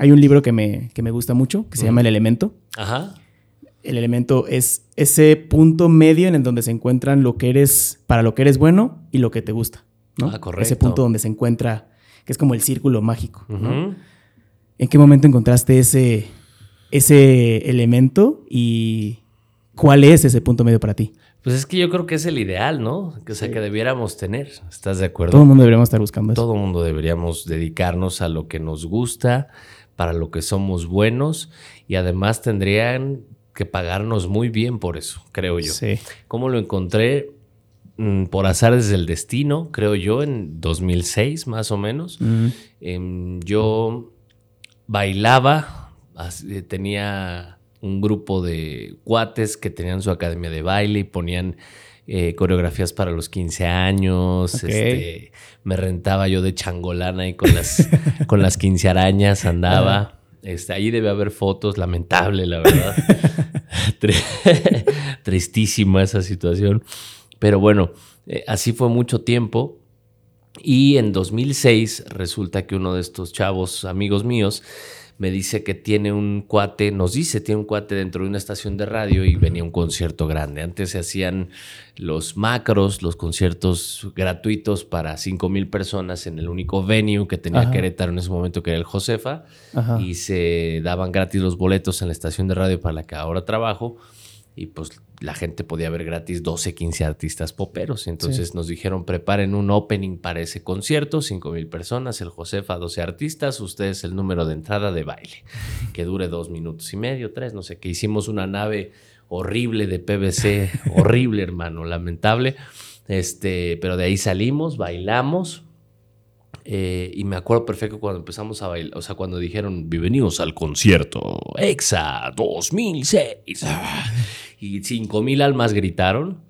hay un libro que me, que me gusta mucho, que se llama El Elemento. Ajá. El elemento es ese punto medio en el donde se encuentran lo que eres, para lo que eres bueno y lo que te gusta. ¿no? Ah, correcto. Ese punto donde se encuentra, que es como el círculo mágico. ¿no? Ujú. ¿En qué momento encontraste ese, ese elemento y cuál es ese punto medio para ti? Pues es que yo creo que es el ideal, ¿no? O sea, que debiéramos tener. ¿Estás de acuerdo? Todo el mundo deberíamos estar buscando eso. Todo mundo deberíamos dedicarnos a lo que nos gusta, para lo que somos buenos y además tendrían que pagarnos muy bien por eso, creo yo. Sí. ¿Cómo lo encontré? Mm, Por azares del destino, creo yo, en 2006 más o menos. Em, yo bailaba, eh, tenía un grupo de cuates que tenían su academia de baile y ponían eh, coreografías para los 15 años. Este, me rentaba yo de changolana y con las, con las 15 arañas andaba. Este, ahí debe haber fotos, lamentable, la verdad. Tri- Tristísima esa situación. Pero bueno, eh, así fue mucho tiempo. Y en 2006 resulta que uno de estos chavos, amigos míos, me dice que tiene un cuate, nos dice, tiene un cuate dentro de una estación de radio y venía un concierto grande. Antes se hacían los macros, los conciertos gratuitos para 5 mil personas en el único venue que tenía Ajá. Querétaro en ese momento, que era el Josefa, Ajá. y se daban gratis los boletos en la estación de radio para la que ahora trabajo. Y pues la gente podía ver gratis 12, 15 artistas poperos. Entonces nos dijeron, preparen un opening para ese concierto, 5 mil personas, el Josefa, 12 artistas, ustedes el número de entrada de baile, que dure dos minutos y medio, tres, no sé qué. Hicimos una nave horrible de PVC, horrible hermano, lamentable. Este, pero de ahí salimos, bailamos, eh, y me acuerdo perfecto cuando empezamos a bailar, o sea, cuando dijeron, bienvenidos al concierto EXA 2006. Y 5 mil almas gritaron.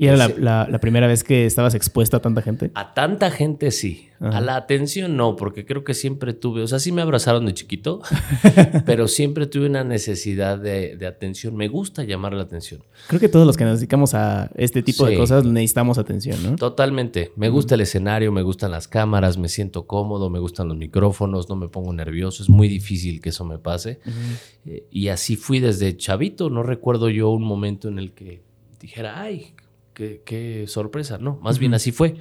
¿Y era la, la- la primera vez que estabas expuesta a tanta gente? A tanta gente sí. Ajá. A la atención no, porque creo que siempre tuve, o sea, sí me abrazaron de chiquito, pero siempre tuve una necesidad de, de atención. Me gusta llamar la atención. Creo que todos los que nos dedicamos a este tipo de cosas necesitamos atención, ¿no? Totalmente. Me gusta el escenario, me gustan las cámaras, me siento cómodo, me gustan los micrófonos, no me pongo nervioso. Es muy difícil que eso me pase. Eh, y así fui desde chavito. No recuerdo yo un momento en el que dijera, ay, qué, qué sorpresa. No, más bien así fue.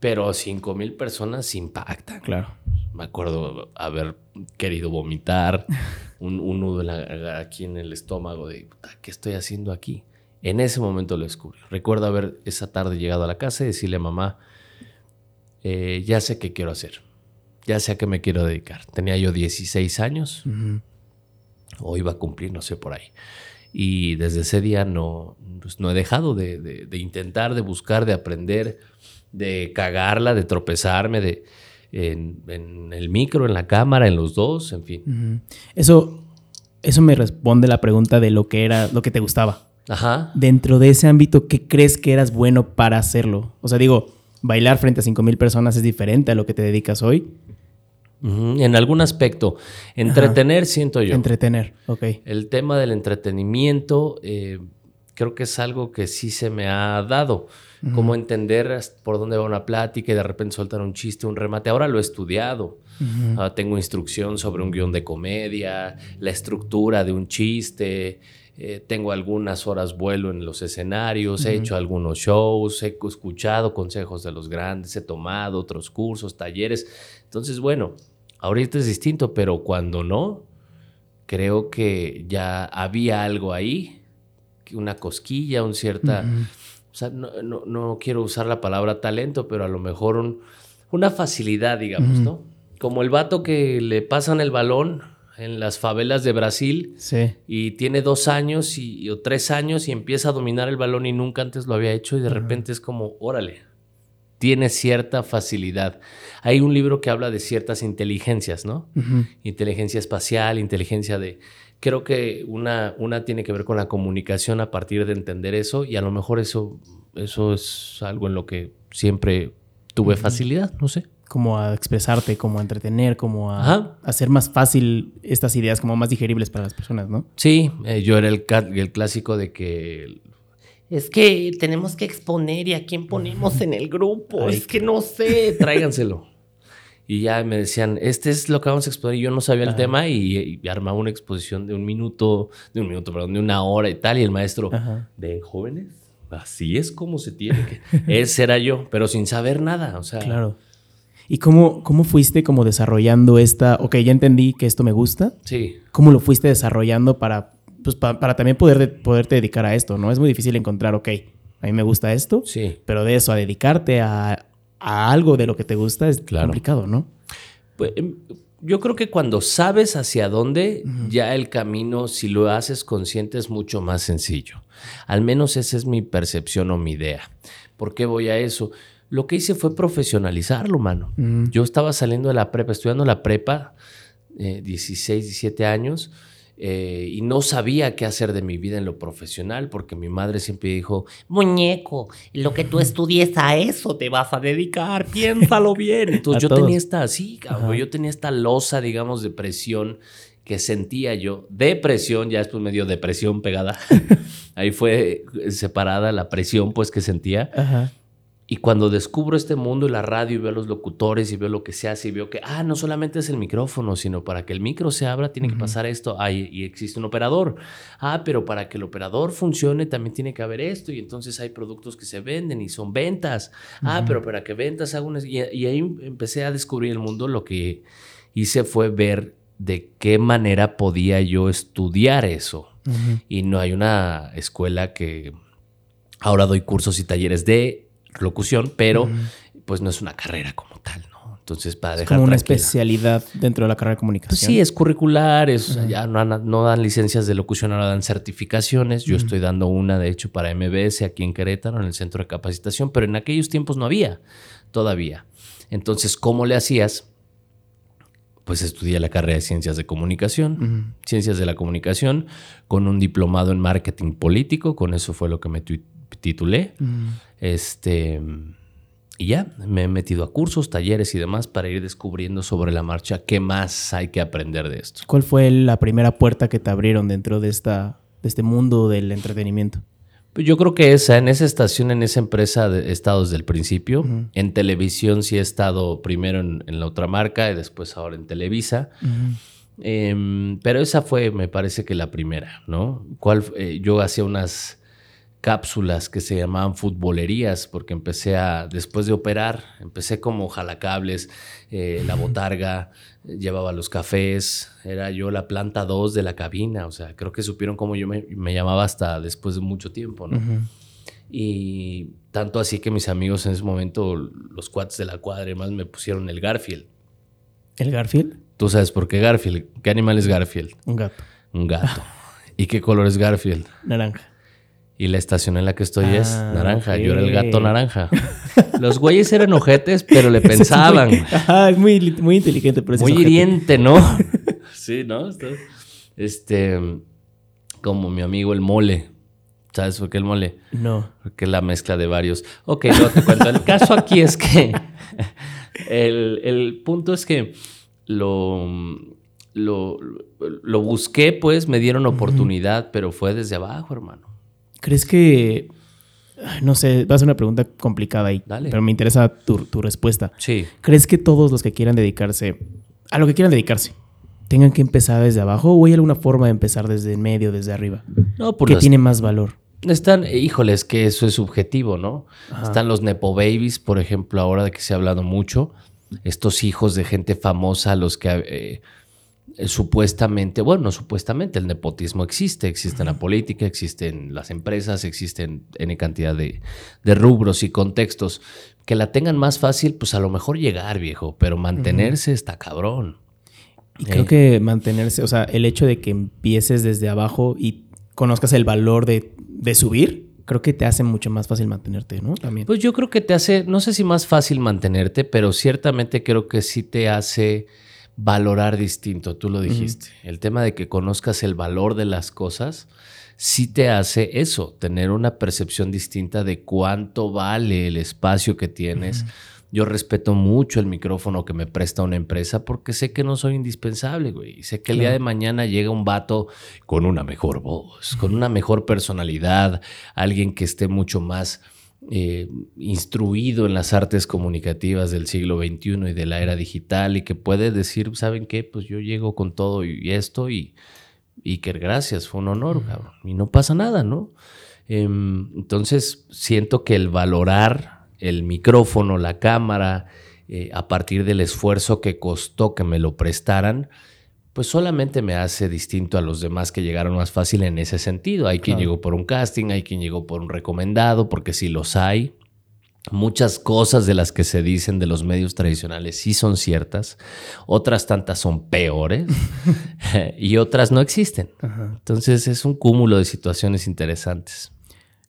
Pero cinco mil personas impactan. Claro. Me acuerdo haber querido vomitar, un, un nudo en la- aquí en el estómago de, "Puta, ¿qué estoy haciendo aquí? En ese momento lo descubrí. Recuerdo haber esa tarde llegado a la casa y decirle a mamá, eh, ya sé qué quiero hacer, ya sé a qué me quiero dedicar. Tenía yo 16 años, Ujú. o iba a cumplir, no sé por ahí. Y desde ese día no, pues, no he dejado de, de- de intentar, de buscar, de aprender, de cagarla, de tropezarme, de, en, en el micro, en la cámara, en los dos, en fin. Eso, eso me responde la pregunta de lo que era, lo que te gustaba. Ajá. Dentro de ese ámbito, ¿qué crees que eras bueno para hacerlo? O sea, digo, bailar frente a 5.000 personas es diferente a lo que te dedicas hoy. En algún aspecto, entretener, siento yo. Entretener, ok. El tema del entretenimiento eh, creo que es algo que sí se me ha dado. Cómo entender por dónde va una plática y de repente soltar un chiste, un remate. Ahora lo he estudiado. Ujú. Ah, tengo instrucción sobre un guion de comedia, la estructura de un chiste. Eh, tengo algunas horas vuelo en los escenarios, he hecho algunos shows, he escuchado consejos de los grandes, he tomado otros cursos, talleres. Entonces, bueno, ahorita es distinto, pero cuando no, creo que ya había algo ahí, una cosquilla, un cierta... Ujú. O sea, no, no- no quiero usar la palabra talento, pero a lo mejor un- una facilidad, digamos. ¿no? Como el vato que le pasan el balón en las favelas de Brasil Sí. y tiene dos años y, o tres años y empieza a dominar el balón y nunca antes lo había hecho y de repente es como, órale, tiene cierta facilidad. Hay un libro que habla de ciertas inteligencias, ¿no? Inteligencia espacial, inteligencia de... Creo que una, una tiene que ver con la comunicación a partir de entender eso y a lo mejor eso, eso es algo en lo que siempre tuve facilidad, no sé. Como a expresarte, como a entretener, como a hacer más fácil estas ideas, como más digeribles para las personas, ¿no? Sí, eh, yo era el, el clásico de que... Es que tenemos que exponer y a quién ponemos en el grupo. Ay, es que no sé. Tráiganselo. Y ya me decían, este es lo que vamos a exponer. Y yo no sabía el tema y, armaba una exposición de un minuto, de un minuto, perdón, de una hora y tal. Y el maestro, ¿ven jóvenes? Así es como se tiene que. Ese era yo, pero sin saber nada. O sea. Claro. ¿Y cómo, cómo fuiste como desarrollando esta? Ok, ya entendí que esto me gusta. Sí. ¿Cómo lo fuiste desarrollando para, pues, para también poder poderte dedicar a esto? ¿No? Es muy difícil encontrar, ok, a mí me gusta esto. Sí. Pero de eso a dedicarte a, a algo de lo que te gusta es complicado, ¿no? Pues, em, yo creo que cuando sabes hacia dónde, ya el camino, si lo haces consciente, es mucho más sencillo. Al menos esa es mi percepción o mi idea. ¿Por qué voy a eso? Lo que hice fue profesionalizarlo, mano. Yo estaba saliendo de la prepa, estudiando la prepa, 16, eh, 17 años eh, y no sabía qué hacer de mi vida en lo profesional porque mi madre siempre dijo, muñeco, lo que tú estudies a eso te vas a dedicar, piénsalo bien. Entonces yo tenía esta, así, yo tenía esta losa, digamos, de presión que sentía yo, depresión, ya después me dio depresión pegada, ahí fue separada la presión pues que sentía. Ajá. Y cuando descubro este mundo y la radio y veo a los locutores y veo lo que se hace y veo que, ah, no solamente es el micrófono, sino para que el micro se abra tiene que pasar esto, ah, y, existe un operador. Ah, pero para que el operador funcione también tiene que haber esto y entonces hay productos que se venden y son ventas. Ah, pero para que ventas hago Y, y, ahí empecé a descubrir el mundo, lo que hice fue ver de qué manera podía yo estudiar eso. Y no hay una escuela que... Ahora doy cursos y talleres de locución, pero pues no es una carrera como tal, ¿no? Entonces, para dejar. como una especialidad dentro de la carrera de comunicación. Pues sí, es curricular, es, ya no, dan licencias de locución, ahora dan certificaciones. Yo estoy dando una, de hecho, para MBS aquí en Querétaro, en el centro de capacitación, pero en aquellos tiempos no había todavía. Entonces, ¿cómo le hacías? Pues estudié la carrera de Ciencias de Comunicación, Ciencias de la Comunicación, con un diplomado en Marketing Político, con eso fue lo que me titulé. Este. Y ya, me he metido a cursos, talleres y demás para ir descubriendo sobre la marcha qué más hay que aprender de esto. ¿Cuál fue la primera puerta que te abrieron dentro de, esta, de este mundo del entretenimiento? Yo creo que esa, en esa estación, en esa empresa he estado desde el principio. En televisión sí he estado primero en, la otra marca y después ahora en Televisa. Em, pero esa fue, me parece que la primera, ¿no? ¿Cuál, eh, yo hacía unas cápsulas que se llamaban futbolerías, porque empecé a, después de operar, empecé como jalacables, eh, la botarga, llevaba los cafés, era yo la planta 2 de la cabina, o sea, creo que supieron cómo yo me, llamaba hasta después de mucho tiempo, ¿no? Y tanto así que mis amigos en ese momento, los cuates de la cuadra más me pusieron el Garfield. ¿El Garfield? Tú sabes por qué Garfield. ¿Qué animal es Garfield? Un gato. Un gato. ¿Y qué color es Garfield? Naranja. Y la estación en la que estoy es ah, naranja. Yo era el gato naranja. Los güeyes eran ojetes, pero le pensaban. es muy, muy inteligente, pero Muy hiriente, ¿no? sí, ¿no? Este, como mi amigo el mole. ¿Sabes por qué el mole? No. Porque es la mezcla de varios. Ok, no te cuento. El caso aquí es que el, el punto es que lo, lo, lo, busqué, pues me dieron oportunidad, pero fue desde abajo, hermano. ¿Crees que... No sé, va a ser una pregunta complicada ahí, pero me interesa tu, respuesta. Sí. ¿Crees que todos los que quieran dedicarse a lo que quieran dedicarse tengan que empezar desde abajo o hay alguna forma de empezar desde el medio, desde arriba? No, ¿Qué tiene más valor? Están, híjoles, que eso es subjetivo, ¿no? Están los Nepo Babies, por ejemplo, ahora de que se ha hablado mucho. Estos hijos de gente famosa, los que eh, eh, supuestamente, bueno, supuestamente el nepotismo existe, existe en la política, existe en las empresas, existen en cantidad de, rubros y contextos. Que la tengan más fácil, pues a lo mejor llegar, viejo, pero mantenerse está cabrón. Y creo eh. que mantenerse, o sea, el hecho de que empieces desde abajo y conozcas el valor de, de subir, creo que te hace mucho más fácil mantenerte, ¿no? También. Pues yo creo que te hace, no sé si más fácil mantenerte, pero ciertamente creo que sí te hace valorar distinto, tú lo dijiste. El tema de que conozcas el valor de las cosas sí te hace eso, tener una percepción distinta de cuánto vale el espacio que tienes. Yo respeto mucho el micrófono que me presta una empresa porque sé que no soy indispensable, güey. Sé que el día de mañana llega un vato con una mejor voz, con una mejor personalidad, alguien que esté mucho más eh, instruido en las artes comunicativas del siglo XXI y de la era digital y que puede decir, ¿saben qué? Pues yo llego con todo y esto y, y que gracias, fue un honor, cabrón. Y no pasa nada, ¿no? Em, entonces, siento que el valorar el micrófono, la cámara, eh, a partir del esfuerzo que costó que me lo prestaran, pues solamente me hace distinto a los demás que llegaron más fácil en ese sentido. Hay quien llegó por un casting, hay quien llegó por un recomendado, porque sí los hay. Muchas cosas de las que se dicen de los medios tradicionales sí son ciertas, otras tantas son peores y otras no existen. Entonces es un cúmulo de situaciones interesantes.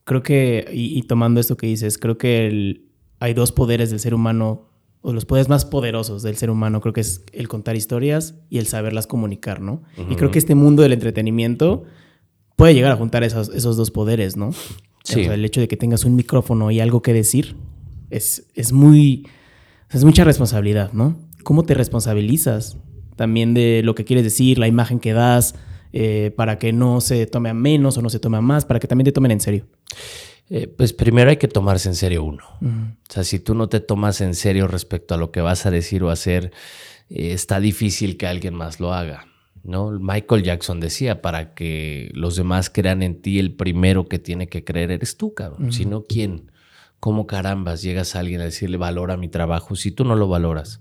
Creo que, y, tomando esto que dices, creo que hay dos poderes del ser humano, o los poderes más poderosos del ser humano, creo que es el contar historias y el saberlas comunicar, ¿no? Y creo que este mundo del entretenimiento puede llegar a juntar esos, esos dos poderes, ¿no? Sí. el hecho de que tengas un micrófono y algo que decir es, es muy. Es mucha responsabilidad, ¿no? ¿Cómo te responsabilizas también de lo que quieres decir, la imagen que das, eh, para que no se tome a menos o no se tome a más, para que también te tomen en serio? Eh, pues primero hay que tomarse en serio uno. O sea, si tú no te tomas en serio respecto a lo que vas a decir o hacer, eh, está difícil que alguien más lo haga. ¿no? Michael Jackson decía, para que los demás crean en ti, el primero que tiene que creer eres tú, cabrón. Si no, ¿quién? ¿Cómo carambas llegas a alguien a decirle valora mi trabajo si tú no lo valoras?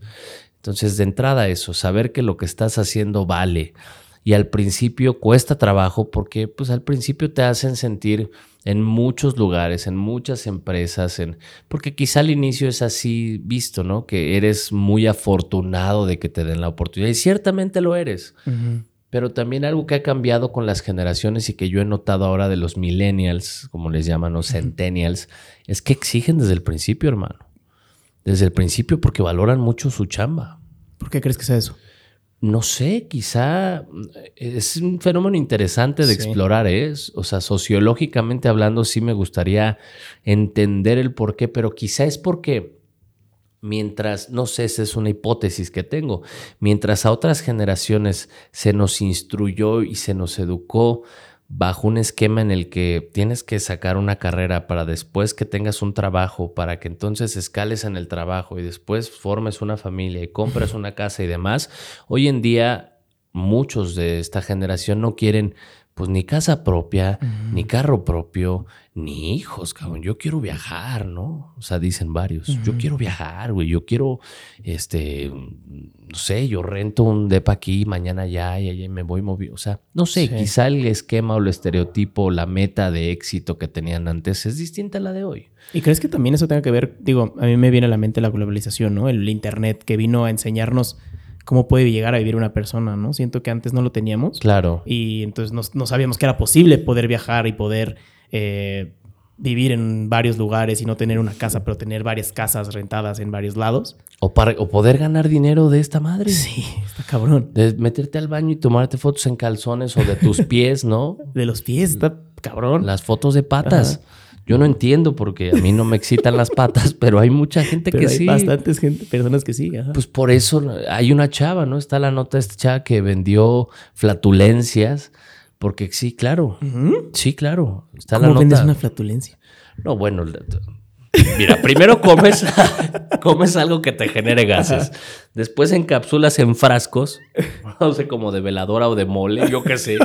Entonces, de entrada eso, saber que lo que estás haciendo vale. Y al principio cuesta trabajo porque pues al principio te hacen sentir en muchos lugares, en muchas empresas, en, porque quizá al inicio es así visto, ¿no? Que eres muy afortunado de que te den la oportunidad y ciertamente lo eres. Pero también algo que ha cambiado con las generaciones y que yo he notado ahora de los millennials, como les llaman, los centennials, es que exigen desde el principio, hermano. Desde el principio porque valoran mucho su chamba. ¿Por qué crees que sea eso? No sé, quizá es un fenómeno interesante de explorar, ¿eh? O sea, sociológicamente hablando, sí me gustaría entender el por qué, pero quizá es porque mientras, no sé, esa es una hipótesis que tengo, mientras a otras generaciones se nos instruyó y se nos educó bajo un esquema en el que tienes que sacar una carrera para después que tengas un trabajo, para que entonces escales en el trabajo y después formes una familia y compres una casa y demás, hoy en día muchos de esta generación no quieren pues ni casa propia, ni carro propio, ni hijos, cabrón. Yo quiero viajar, ¿no? O sea, dicen varios. Yo quiero viajar, güey. Yo quiero, este, no sé, yo rento un depa aquí, mañana ya, y allá me voy moviendo. O sea, no sé, quizá el esquema o el estereotipo, la meta de éxito que tenían antes es distinta a la de hoy. ¿Y crees que también eso tenga que ver? Digo, a mí me viene a la mente la globalización, ¿no? El Internet que vino a enseñarnos cómo puede llegar a vivir una persona, ¿no? Siento que antes no lo teníamos. Claro. Y entonces no, sabíamos que era posible poder viajar y poder eh, vivir en varios lugares y no tener una casa, pero tener varias casas rentadas en varios lados. O, para, o poder ganar dinero de esta madre. Sí, está cabrón. De meterte al baño y tomarte fotos en calzones o de tus pies, ¿no? de los pies, está cabrón. Las fotos de patas. Yo no entiendo porque a mí no me excitan las patas, pero hay mucha gente que hay Bastantes gente, personas que sí. Pues por eso hay una chava, ¿no? Está la nota de esta chava que vendió flatulencias. Porque sí, claro. Sí, claro. Está ¿Cómo la vendes una flatulencia? No, bueno. Mira, primero comes, comes algo que te genere gases. Después encapsulas en frascos, no sé, como de veladora o de mole, yo qué sé.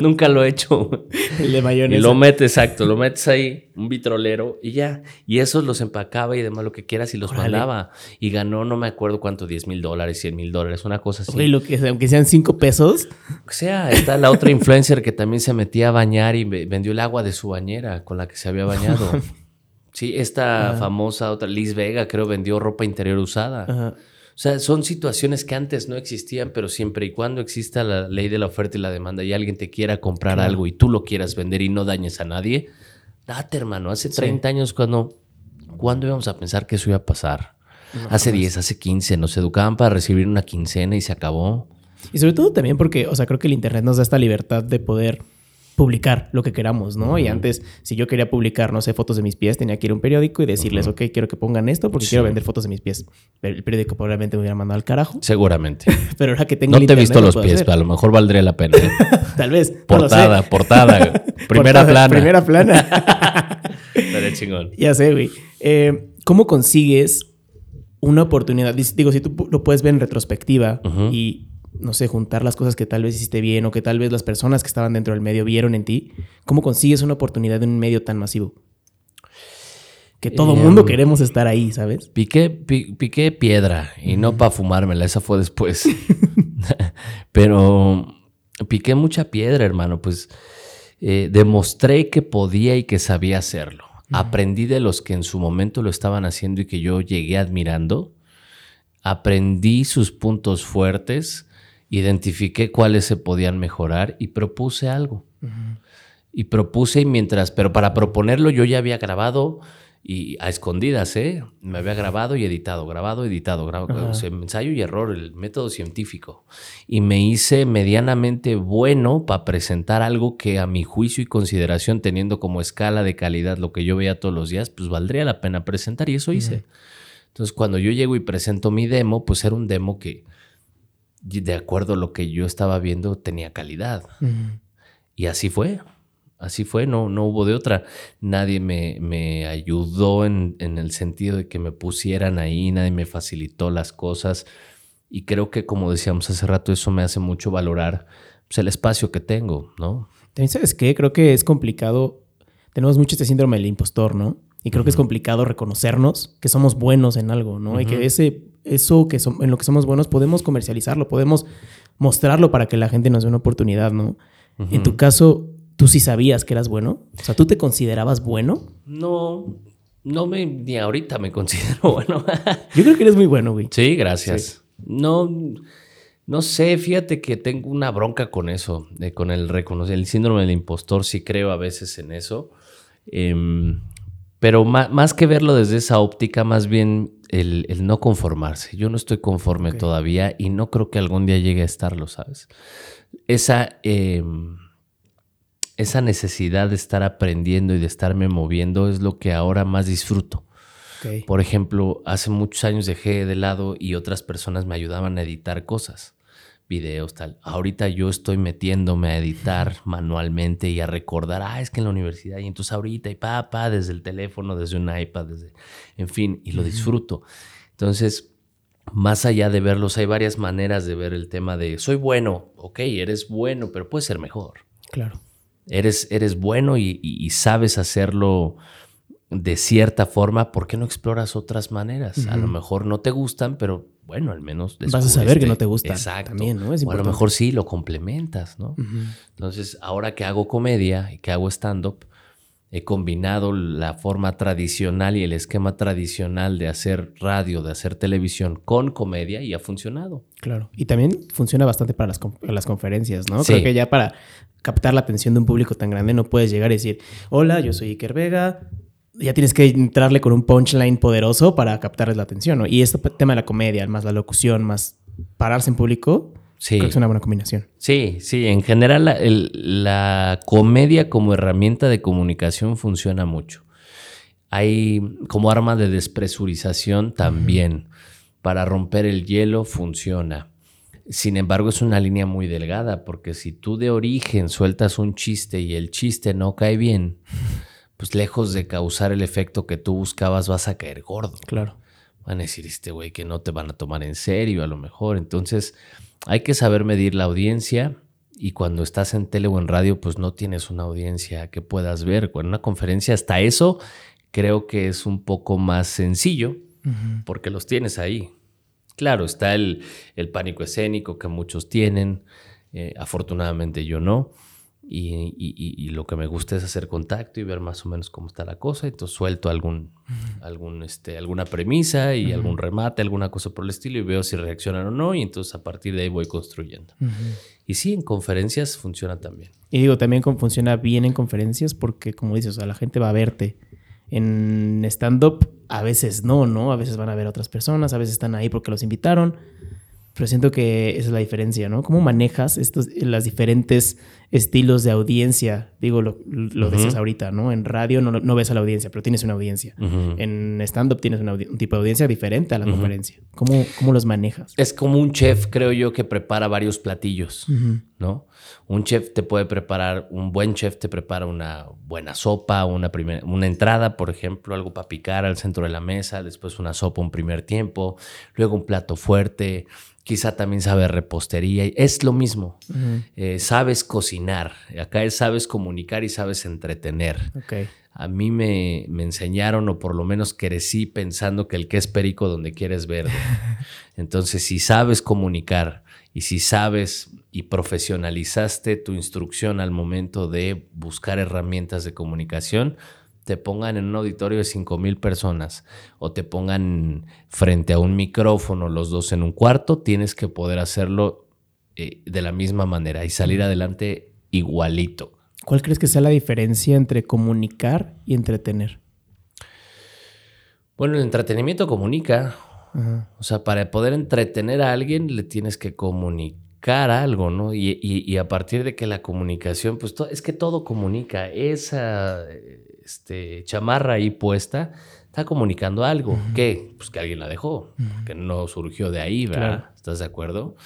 Nunca lo he hecho. El de mayonesa. Y lo metes, exacto, lo metes ahí, un vitrolero y ya. Y esos los empacaba y demás, lo que quieras, y los mandaba. Y ganó, no me acuerdo cuánto, 10 mil dólares, 100 mil dólares, una cosa así. lo que, aunque sean 5 pesos. O sea, está la otra influencer que también se metía a bañar y vendió el agua de su bañera con la que se había bañado. Sí, esta famosa otra, Liz Vega, creo, vendió ropa interior usada. Ajá. O sea, son situaciones que antes no existían, pero siempre y cuando exista la ley de la oferta y la demanda y alguien te quiera comprar algo y tú lo quieras vender y no dañes a nadie, date, hermano. Hace 30 años, cuando, ¿cuándo íbamos a pensar que eso iba a pasar? hace 10, hace 15, nos educaban para recibir una quincena y se acabó. Y sobre todo también porque, o sea, creo que el Internet nos da esta libertad de poder publicar lo que queramos, ¿no? Y antes, si yo quería publicar, no sé, fotos de mis pies, tenía que ir a un periódico y decirles, ok, quiero que pongan esto porque quiero vender fotos de mis pies. Pero el periódico probablemente me hubiera mandado al carajo. Seguramente. pero ahora que tengo No te he visto los pies, pero a lo mejor valdría la pena. ¿eh? Tal vez. Portada, portada. Primera plana. Primera plana. Estaría chingón. Ya sé, güey. Eh, ¿Cómo consigues una oportunidad? Digo, si tú lo puedes ver en retrospectiva y no sé, juntar las cosas que tal vez hiciste bien o que tal vez las personas que estaban dentro del medio vieron en ti, ¿cómo consigues una oportunidad en un medio tan masivo? Que todo el mundo em, queremos estar ahí, ¿sabes? Piqué, piqué piedra y no para fumármela, esa fue después. Pero piqué mucha piedra, hermano, pues eh, demostré que podía y que sabía hacerlo. Aprendí de los que en su momento lo estaban haciendo y que yo llegué admirando. Aprendí sus puntos fuertes identifiqué cuáles se podían mejorar y propuse algo. Y propuse y mientras, pero para proponerlo yo ya había grabado y a escondidas, ¿eh? Me había grabado y editado, grabado, editado, grabado, ensayo y error, el método científico. Y me hice medianamente bueno para presentar algo que a mi juicio y consideración, teniendo como escala de calidad lo que yo veía todos los días, pues valdría la pena presentar y eso hice. Entonces cuando yo llego y presento mi demo, pues era un demo que de acuerdo a lo que yo estaba viendo, tenía calidad. Y así fue. Así fue, no, no hubo de otra. Nadie me, me ayudó en, en, el sentido de que me pusieran ahí, nadie me facilitó las cosas. Y creo que, como decíamos hace rato, eso me hace mucho valorar pues, el espacio que tengo, ¿no? También sabes qué, creo que es complicado. Tenemos mucho este síndrome del impostor, ¿no? Y creo que es complicado reconocernos que somos buenos en algo, ¿no? Y que ese eso que en lo que somos buenos podemos comercializarlo, podemos mostrarlo para que la gente nos dé una oportunidad, ¿no? En tu caso, ¿tú sí sabías que eras bueno? O sea, ¿tú te considerabas bueno? No, no me, ni ahorita me considero bueno. Yo creo que eres muy bueno, güey. Sí, gracias. No, no sé, fíjate que tengo una bronca con eso, con el reconocer, el síndrome del impostor, sí creo a veces en eso. Em, pero más, que verlo desde esa óptica, más bien el, no conformarse. Yo no estoy conforme todavía y no creo que algún día llegue a estarlo, ¿sabes? Esa, em, esa necesidad de estar aprendiendo y de estarme moviendo es lo que ahora más disfruto. Por ejemplo, hace muchos años dejé de lado y otras personas me ayudaban a editar cosas videos, tal. Ahorita yo estoy metiéndome a editar manualmente y a recordar, ah, es que en la universidad, y entonces ahorita, y papá, desde el teléfono, desde un iPad, desde, en fin, y lo disfruto. Entonces, más allá de verlos, hay varias maneras de ver el tema de, soy bueno, ok, eres bueno, pero puedes ser mejor. Claro. Eres, eres bueno y, sabes hacerlo de cierta forma, ¿por qué no exploras otras maneras? A lo mejor no te gustan, pero bueno, al menos vas a saber que no te gusta. Exacto. También, ¿no? o a lo mejor sí lo complementas, ¿no? Entonces, ahora que hago comedia y que hago stand-up, he combinado la forma tradicional y el esquema tradicional de hacer radio, de hacer televisión con comedia y ha funcionado. Claro. Y también funciona bastante para las, las conferencias, ¿no? Creo que ya para captar la atención de un público tan grande no puedes llegar y decir, hola, yo soy Iker Vega, ya tienes que entrarle con un punchline poderoso para captarles la atención, ¿no? Y este tema de la comedia, más la locución, más pararse en público, sí. creo que es una buena combinación. Sí, sí, en general la, comedia como herramienta de comunicación funciona mucho. Hay como arma de despresurización también. Para romper el hielo funciona. Sin embargo, es una línea muy delgada, porque si tú de origen sueltas un chiste y el chiste no cae bien, pues lejos de causar el efecto que tú buscabas, vas a caer gordo. Claro. Van a decir, este güey que no te van a tomar en serio a lo mejor. Entonces, hay que saber medir la audiencia y cuando estás en tele o en radio, pues no tienes una audiencia que puedas ver. Con una conferencia, hasta eso, creo que es un poco más sencillo porque los tienes ahí. Claro, está el, pánico escénico que muchos tienen, eh, afortunadamente yo no. Y, lo que me gusta es hacer contacto y ver más o menos cómo está la cosa. Entonces suelto algún, algún, este, alguna premisa y algún remate, alguna cosa por el estilo y veo si reaccionan o no. Y entonces a partir de ahí voy construyendo. Y sí, en conferencias funciona también. Y digo, también funciona bien en conferencias porque, como dices, la gente va a verte. En stand-up a veces no, ¿no? A veces van a ver a otras personas, a veces están ahí porque los invitaron. Pero siento que esa es la diferencia, ¿no? ¿Cómo manejas estos, las diferentes estilos de audiencia. Digo, lo, lo decías ahorita, ¿no? En radio no, no, ves a la audiencia, pero tienes una audiencia. En stand-up tienes un tipo de audiencia diferente a la conferencia. ¿Cómo, ¿Cómo, los manejas? Es como un chef, creo yo, que prepara varios platillos, ¿no? Un chef te puede preparar, un buen chef te prepara una buena sopa, una, primera, una entrada, por ejemplo, algo para picar al centro de la mesa, después una sopa un primer tiempo, luego un plato fuerte, quizá también sabe repostería. Es lo mismo. Eh, sabes cocinar. Acá es sabes comunicar y sabes entretener. A mí me, me, enseñaron, o por lo menos crecí pensando que el que es perico donde quieres ver. Entonces, si sabes comunicar y si sabes y profesionalizaste tu instrucción al momento de buscar herramientas de comunicación, te pongan en un auditorio de 5 mil personas o te pongan frente a un micrófono los dos en un cuarto, tienes que poder hacerlo eh, de la misma manera y salir adelante igualito. ¿Cuál crees que sea la diferencia entre comunicar y entretener? Bueno, el entretenimiento comunica. O sea, para poder entretener a alguien le tienes que comunicar algo, ¿no? Y, a partir de que la comunicación, pues es que todo comunica. Esa este, chamarra ahí puesta, está comunicando algo. ¿Qué? Pues que alguien la dejó, que no surgió de ahí, ¿verdad? ¿Estás de acuerdo?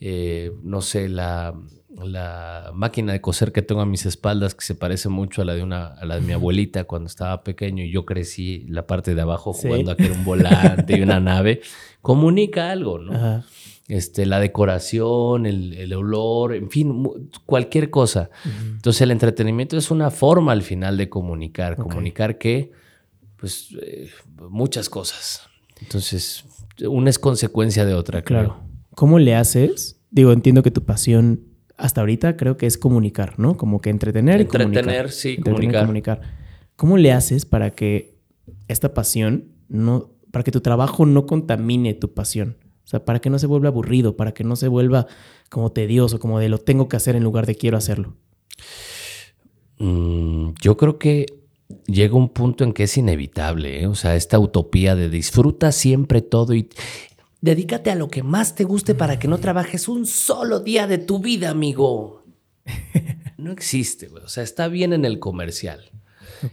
Eh, no sé, la, la, máquina de coser que tengo a mis espaldas, que se parece mucho a la de, una, a la de mi abuelita cuando estaba pequeño y yo crecí la parte de abajo jugando a que era un volante y una nave, comunica algo, ¿no? Este, la decoración, el, olor, en fin, cualquier cosa. Entonces el entretenimiento es una forma al final de comunicar, comunicar que, pues, eh, muchas cosas. Entonces, una es consecuencia de otra, claro. ¿Cómo le haces? Digo, entiendo que tu pasión hasta ahorita creo que es comunicar, ¿no? Como que entretener, entretener sí, comunicar. comunicar. ¿Cómo le haces para que esta pasión no, para que tu trabajo no contamine tu pasión? O sea, para que no se vuelva aburrido, para que no se vuelva como tedioso, como de lo tengo que hacer en lugar de quiero hacerlo. Mm, yo creo que llega un punto en que es inevitable, ¿eh? o sea, esta utopía de disfruta siempre todo y dedícate a lo que más te guste para que no trabajes un solo día de tu vida, amigo. No existe, o sea, está bien en el comercial.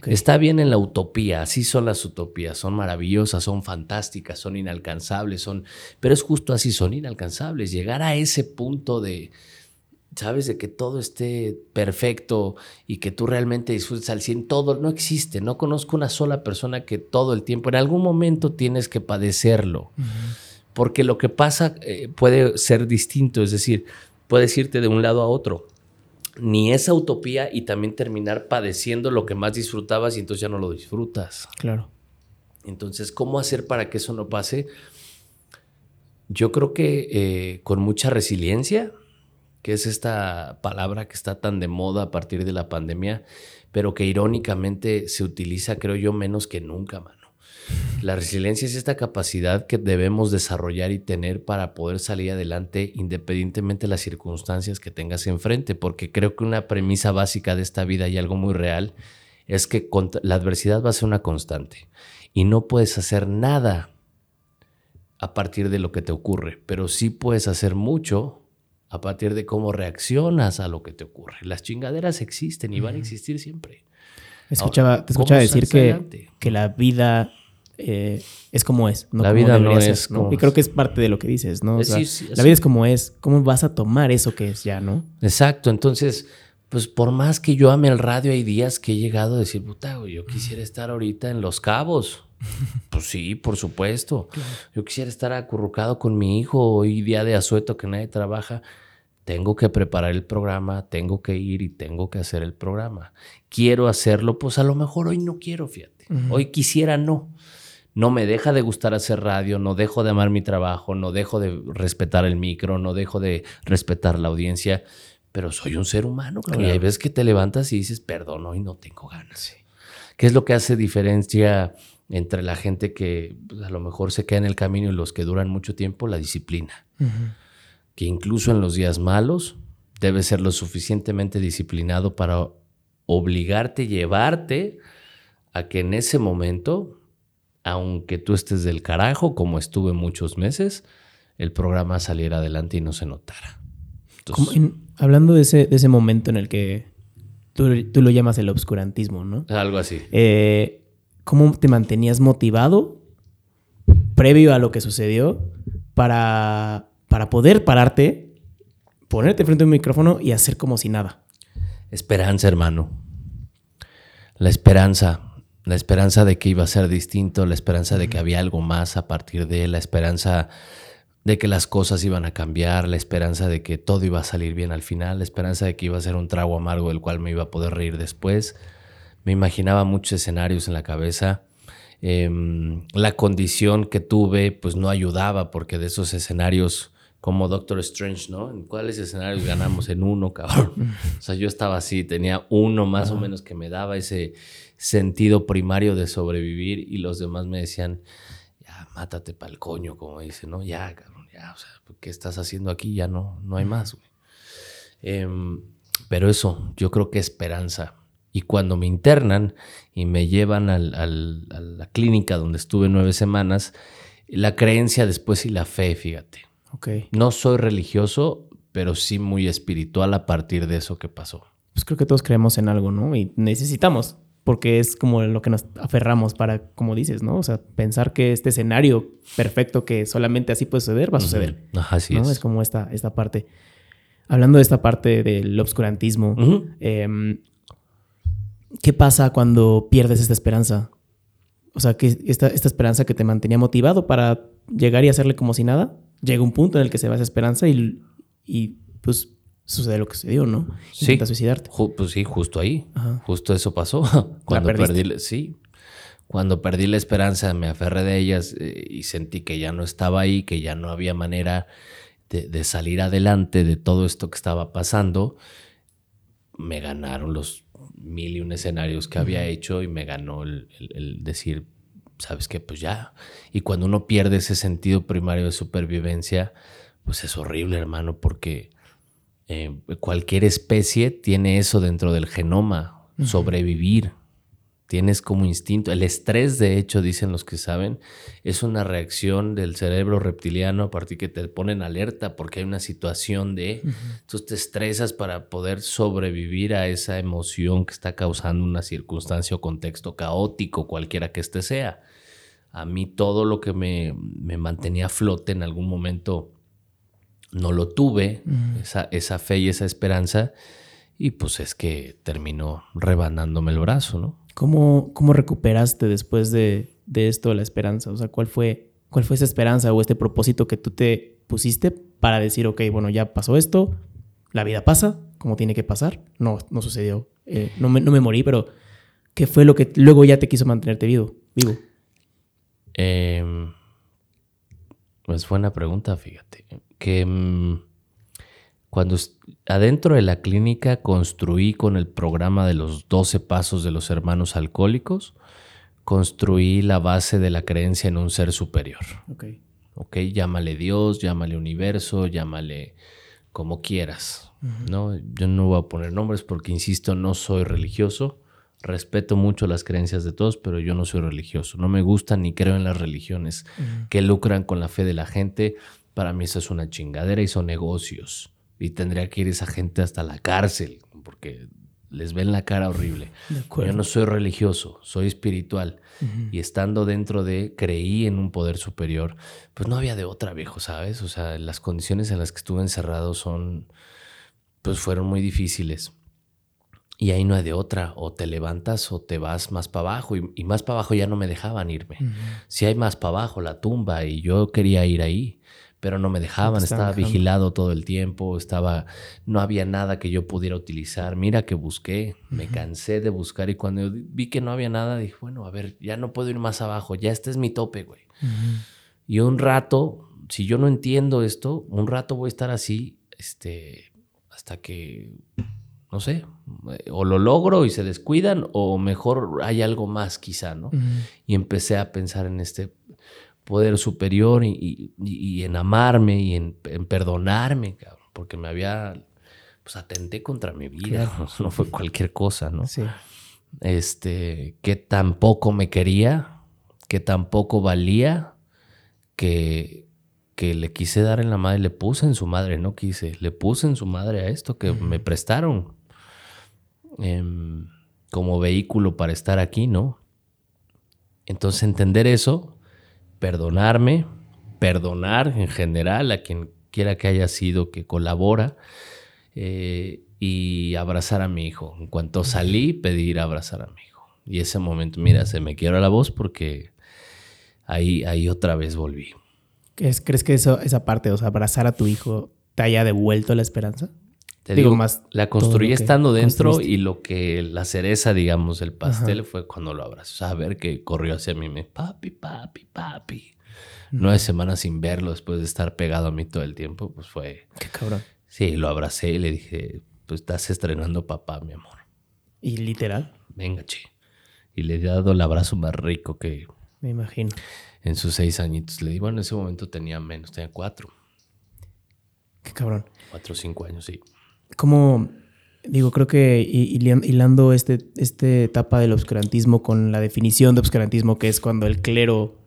Está bien en la utopía, así son las utopías, son maravillosas, son fantásticas, son inalcanzables, son, pero es justo así, son inalcanzables. Llegar a ese punto de, sabes, de que todo esté perfecto y que tú realmente disfrutes al 100, todo no existe. No conozco una sola persona que todo el tiempo, en algún momento tienes que padecerlo, porque lo que pasa eh, puede ser distinto, es decir, puedes irte de un lado a otro ni esa utopía y también terminar padeciendo lo que más disfrutabas y entonces ya no lo disfrutas. Claro. Entonces, ¿cómo hacer para que eso no pase? Yo creo que eh, con mucha resiliencia, que es esta palabra que está tan de moda a partir de la pandemia, pero que irónicamente se utiliza, creo yo, menos que nunca, man. La resiliencia es esta capacidad que debemos desarrollar y tener para poder salir adelante independientemente de las circunstancias que tengas enfrente, porque creo que una premisa básica de esta vida y algo muy real es que la adversidad va a ser una constante y no puedes hacer nada a partir de lo que te ocurre, pero sí puedes hacer mucho a partir de cómo reaccionas a lo que te ocurre. Las chingaderas existen y van a existir siempre. Escuchaba, te escuchaba decir que, que la vida eh, es como es. No la vida no es Y creo que es parte de lo que dices, ¿no? la vida es como es. ¿Cómo vas a tomar eso que es ya, no? Exacto. Entonces, pues por más que yo ame el radio, hay días que he llegado a decir, puta, yo quisiera estar ahorita en Los Cabos. pues sí, por supuesto. Yo quisiera estar acurrucado con mi hijo hoy día de asueto que nadie trabaja. Tengo que preparar el programa, tengo que ir y tengo que hacer el programa. Quiero hacerlo, pues a lo mejor hoy no quiero, fíjate. Hoy quisiera no no me deja de gustar hacer radio, no dejo de amar mi trabajo, no dejo de respetar el micro, no dejo de respetar la audiencia, pero soy un ser humano. Y hay veces que te levantas y dices, perdón, hoy no tengo ganas. ¿Qué es lo que hace diferencia entre la gente que pues, a lo mejor se queda en el camino y los que duran mucho tiempo? La disciplina. Que incluso en los días malos debes ser lo suficientemente disciplinado para obligarte, llevarte a que en ese momento aunque tú estés del carajo, como estuve muchos meses, el programa saliera adelante y no se notara. hablando de ese, de ese momento en el que tú, lo llamas el obscurantismo, ¿no? Algo así. Eh, ¿Cómo te mantenías motivado previo a lo que sucedió para, para poder pararte, ponerte frente a un micrófono y hacer como si nada? Esperanza, hermano. La esperanza. La esperanza de que iba a ser distinto, la esperanza de que había algo más a partir de la esperanza de que las cosas iban a cambiar, la esperanza de que todo iba a salir bien al final, la esperanza de que iba a ser un trago amargo del cual me iba a poder reír después. Me imaginaba muchos escenarios en la cabeza. Em, la condición que tuve pues no ayudaba porque de esos escenarios como Doctor Strange, ¿no? ¿En cuáles escenarios ganamos? En uno, cabrón. O sea, yo estaba así, tenía uno más o menos que me daba ese sentido primario de sobrevivir y los demás me decían, ya, mátate pa'l coño, como dice, ¿no? Ya, cabrón, ya, o sea, ¿qué estás haciendo aquí? Ya no, no hay más, güey. Em, pero eso, yo creo que esperanza. Y cuando me internan y me llevan a la clínica donde estuve nueve semanas, la creencia después y la fe, fíjate no soy religioso, pero sí muy espiritual a partir de eso que pasó. Pues creo que todos creemos en algo, ¿no? Y necesitamos, porque es como lo que nos aferramos para, como dices, ¿no? O sea, pensar que este escenario perfecto que solamente así puede suceder, va a suceder. Ajá, así es. Es como esta, esta parte. Hablando de esta parte del obscurantismo, em, ¿qué pasa cuando pierdes esta esperanza? O sea, que esta, esta esperanza que te mantenía motivado para llegar y hacerle como si nada, llega un punto en el que se va esa esperanza y, y pues sucede lo que sucedió, ¿no? Sí. suicidarte. pues sí, justo ahí. Justo eso pasó. Cuando perdí, sí. Cuando perdí la esperanza, me aferré de ellas eh, y sentí que ya no estaba ahí, que ya no había manera de, salir adelante de todo esto que estaba pasando. Me ganaron los mil y un escenarios que había hecho y me ganó el, el decir, sabes que pues ya. Y cuando uno pierde ese sentido primario de supervivencia, pues es horrible, hermano, porque eh, cualquier especie tiene eso dentro del genoma, sobrevivir. Tienes como instinto. El estrés, de hecho, dicen los que saben, es una reacción del cerebro reptiliano a partir que te ponen alerta porque hay una situación de... Entonces te estresas para poder sobrevivir a esa emoción que está causando una circunstancia o contexto caótico, cualquiera que este sea a mí todo lo que me, mantenía a flote en algún momento no lo tuve, esa, esa, fe y esa esperanza, y pues es que terminó rebanándome el brazo, ¿no? ¿Cómo, cómo recuperaste después de, esto la esperanza? O sea, ¿cuál fue, ¿cuál fue esa esperanza o este propósito que tú te pusiste para decir, ok, bueno, ya pasó esto, la vida pasa como tiene que pasar? No, no sucedió, eh, no, me, no me morí, pero ¿qué fue lo que luego ya te quiso mantenerte vivo? vivo? Eh, pues buena pregunta, fíjate. Que mm, cuando adentro de la clínica construí con el programa de los 12 pasos de los hermanos alcohólicos, construí la base de la creencia en un ser superior. Ok. Ok, llámale Dios, llámale universo, llámale como quieras. ¿no? Yo no voy a poner nombres porque, insisto, no soy religioso respeto mucho las creencias de todos, pero yo no soy religioso. No me gusta ni creo en las religiones que lucran con la fe de la gente. Para mí eso es una chingadera y son negocios. Y tendría que ir esa gente hasta la cárcel, porque les ven la cara horrible. Yo no soy religioso, soy espiritual. Y estando dentro de, creí en un poder superior, pues no había de otra, viejo, ¿sabes? O sea, las condiciones en las que estuve encerrado son, pues fueron muy difíciles. Y ahí no hay de otra, o te levantas o te vas más para abajo, y, más para abajo ya no me dejaban irme. Si hay más para abajo, la tumba, y yo quería ir ahí, pero no me dejaban, estaba vigilado todo el tiempo, estaba, no había nada que yo pudiera utilizar. Mira que busqué, me cansé de buscar, y cuando vi que no había nada, dije, bueno, a ver, ya no puedo ir más abajo, ya este es mi tope, güey. Y un rato, si yo no entiendo esto, un rato voy a estar así, este, hasta que no sé, o lo logro y se descuidan, o mejor hay algo más quizá, ¿no? Y empecé a pensar en este poder superior y, en amarme y en, perdonarme, cabrón, porque me había, pues atenté contra mi vida, no fue cualquier cosa, ¿no? Sí. Este, que tampoco me quería, que tampoco valía, que que le quise dar en la madre, le puse en su madre, no quise, le puse en su madre a esto que me prestaron em, como vehículo para estar aquí, ¿no? Entonces entender eso, perdonarme, perdonar en general a quien quiera que haya sido que colabora eh, y abrazar a mi hijo. En cuanto salí, pedir abrazar a mi hijo. Y ese momento, mira, se me quiebra la voz porque ahí, ahí otra vez volví. ¿Crees que eso, esa parte, o sea, abrazar a tu hijo, te haya devuelto la esperanza? Te digo, más la construí estando dentro y lo que la cereza, digamos, el pastel fue cuando lo. O sea, a ver que corrió hacia mí, me, papi, papi, papi. Nueve semanas sin verlo después de estar pegado a mí todo el tiempo, pues fue... Qué cabrón. Sí, lo abracé y le dije, pues estás estrenando papá, mi amor. ¿Y literal? Venga, che. Y le he dado el abrazo más rico que... Me imagino. En sus seis añitos. Le di, bueno, en ese momento tenía menos, tenía cuatro. Qué cabrón. Cuatro o cinco años, sí como, digo, creo que hilando este, esta etapa del obscurantismo con la definición de obscurantismo, que es cuando el clero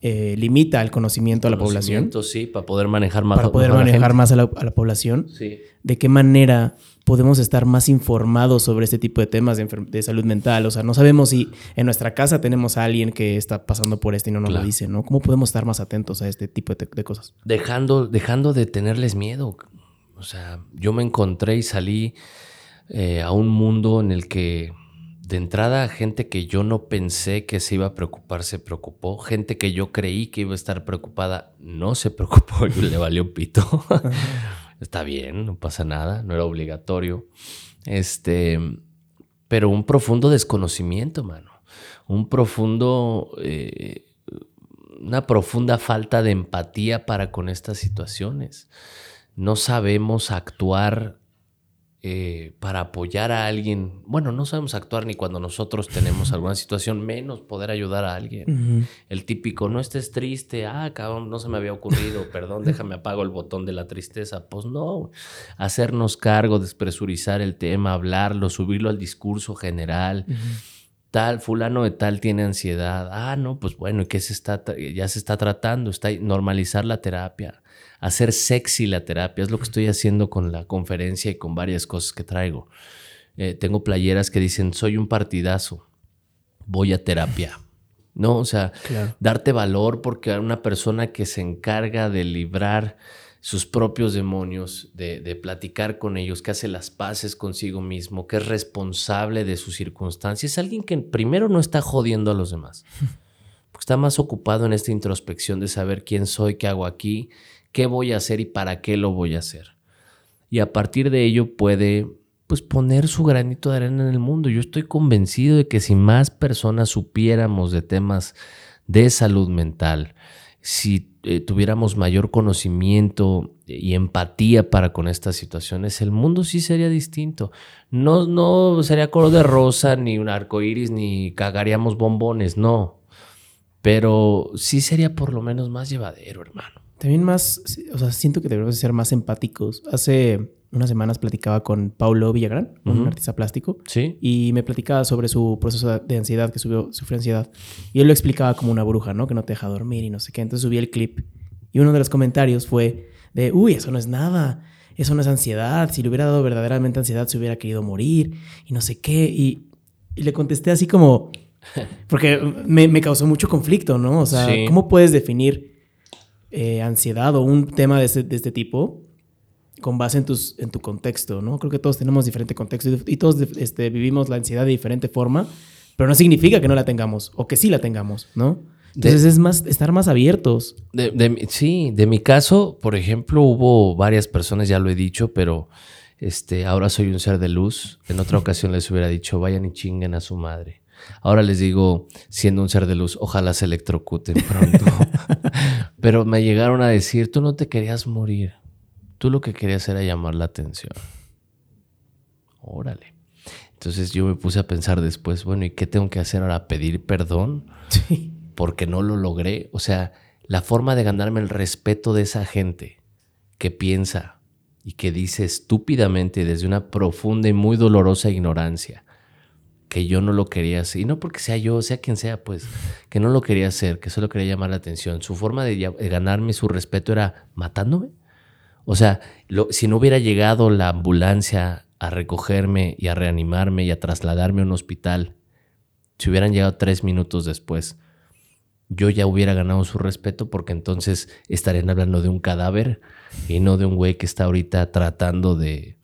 eh, limita el conocimiento a la población. Sí, para poder manejar más, para poder manejar más a la, población. Sí. ¿De qué manera podemos estar más informados sobre este tipo de temas de, salud mental? O sea, no sabemos si en nuestra casa tenemos a alguien que está pasando por esto y no nos lo dice, ¿no? ¿Cómo podemos estar más atentos a este tipo de, de cosas? Dejando, dejando de tenerles miedo. O sea, yo me encontré y salí eh, a un mundo en el que de entrada gente que yo no pensé que se iba a preocupar se preocupó, gente que yo creí que iba a estar preocupada no se preocupó y le valió pito. Está bien, no pasa nada, no era obligatorio. Este, pero un profundo desconocimiento, mano. Un profundo, eh, una profunda falta de empatía para con estas situaciones no sabemos actuar eh, para apoyar a alguien. Bueno, no sabemos actuar ni cuando nosotros tenemos alguna situación, menos poder ayudar a alguien. El típico, no estés triste, ah, cabrón, no se me había ocurrido, perdón, déjame apago el botón de la tristeza. Pues no, hacernos cargo, despresurizar el tema, hablarlo, subirlo al discurso general. Tal, fulano de tal tiene ansiedad. Ah, no, pues bueno, ¿y qué se está, ya se está tratando? Está normalizar la terapia hacer sexy la terapia. Es lo que estoy haciendo con la conferencia y con varias cosas que traigo. Eh, tengo playeras que dicen, soy un partidazo, voy a terapia. ¿No? O sea, darte valor porque una persona que se encarga de librar sus propios demonios, de, de, platicar con ellos, que hace las paces consigo mismo, que es responsable de sus circunstancias, es alguien que primero no está jodiendo a los demás, porque está más ocupado en esta introspección de saber quién soy, qué hago aquí qué voy a hacer y para qué lo voy a hacer. Y a partir de ello puede pues poner su granito de arena en el mundo. Yo estoy convencido de que si más personas supiéramos de temas de salud mental, si eh, tuviéramos mayor conocimiento y empatía para con estas situaciones, el mundo sí sería distinto. No, no sería color de rosa, ni un arco iris, ni cagaríamos bombones, no. Pero sí sería por lo menos más llevadero, hermano. También más, o sea, siento que debemos ser más empáticos. Hace unas semanas platicaba con Paulo Villagrán, un artista plástico. Sí. Y me platicaba sobre su proceso de ansiedad, que subió, sufrió ansiedad. Y él lo explicaba como una bruja, ¿no? Que no te deja dormir y no sé qué. Entonces subí el clip. Y uno de los comentarios fue de, uy, eso no es nada. Eso no es ansiedad. Si le hubiera dado verdaderamente ansiedad, se hubiera querido morir y no sé qué. Y, y le contesté así como, porque me, me, causó mucho conflicto, ¿no? O sea, ¿cómo puedes definir eh, ansiedad o un tema de este, de este, tipo con base en, tus, en tu contexto, ¿no? Creo que todos tenemos diferente contexto y, todos este, vivimos la ansiedad de diferente forma, pero no significa que no la tengamos o que sí la tengamos, ¿no? Entonces es más estar más abiertos. De, sí, de mi caso, por ejemplo, hubo varias personas, ya lo he dicho, pero este, ahora soy un ser de luz. En otra ocasión les hubiera dicho, vayan y chinguen a su madre. Ahora les digo, siendo un ser de luz, ojalá se electrocuten pronto. Pero me llegaron a decir, tú no te querías morir. Tú lo que querías era llamar la atención. Órale. Entonces yo me puse a pensar después, bueno, ¿y qué tengo que hacer ahora? ¿Pedir perdón? Sí. Porque no lo logré. O sea, la forma de ganarme el respeto de esa gente que piensa y que dice estúpidamente desde una profunda y muy dolorosa ignorancia que yo no lo quería hacer. Y no porque sea yo, sea quien sea, pues, que no lo quería hacer, que solo quería llamar la atención. Su forma de, ganarme su respeto era matándome. O sea, si no hubiera llegado la ambulancia a recogerme y a reanimarme y a trasladarme a un hospital, si hubieran llegado tres minutos después, yo ya hubiera ganado su respeto porque entonces estarían hablando de un cadáver y no de un güey que está ahorita tratando de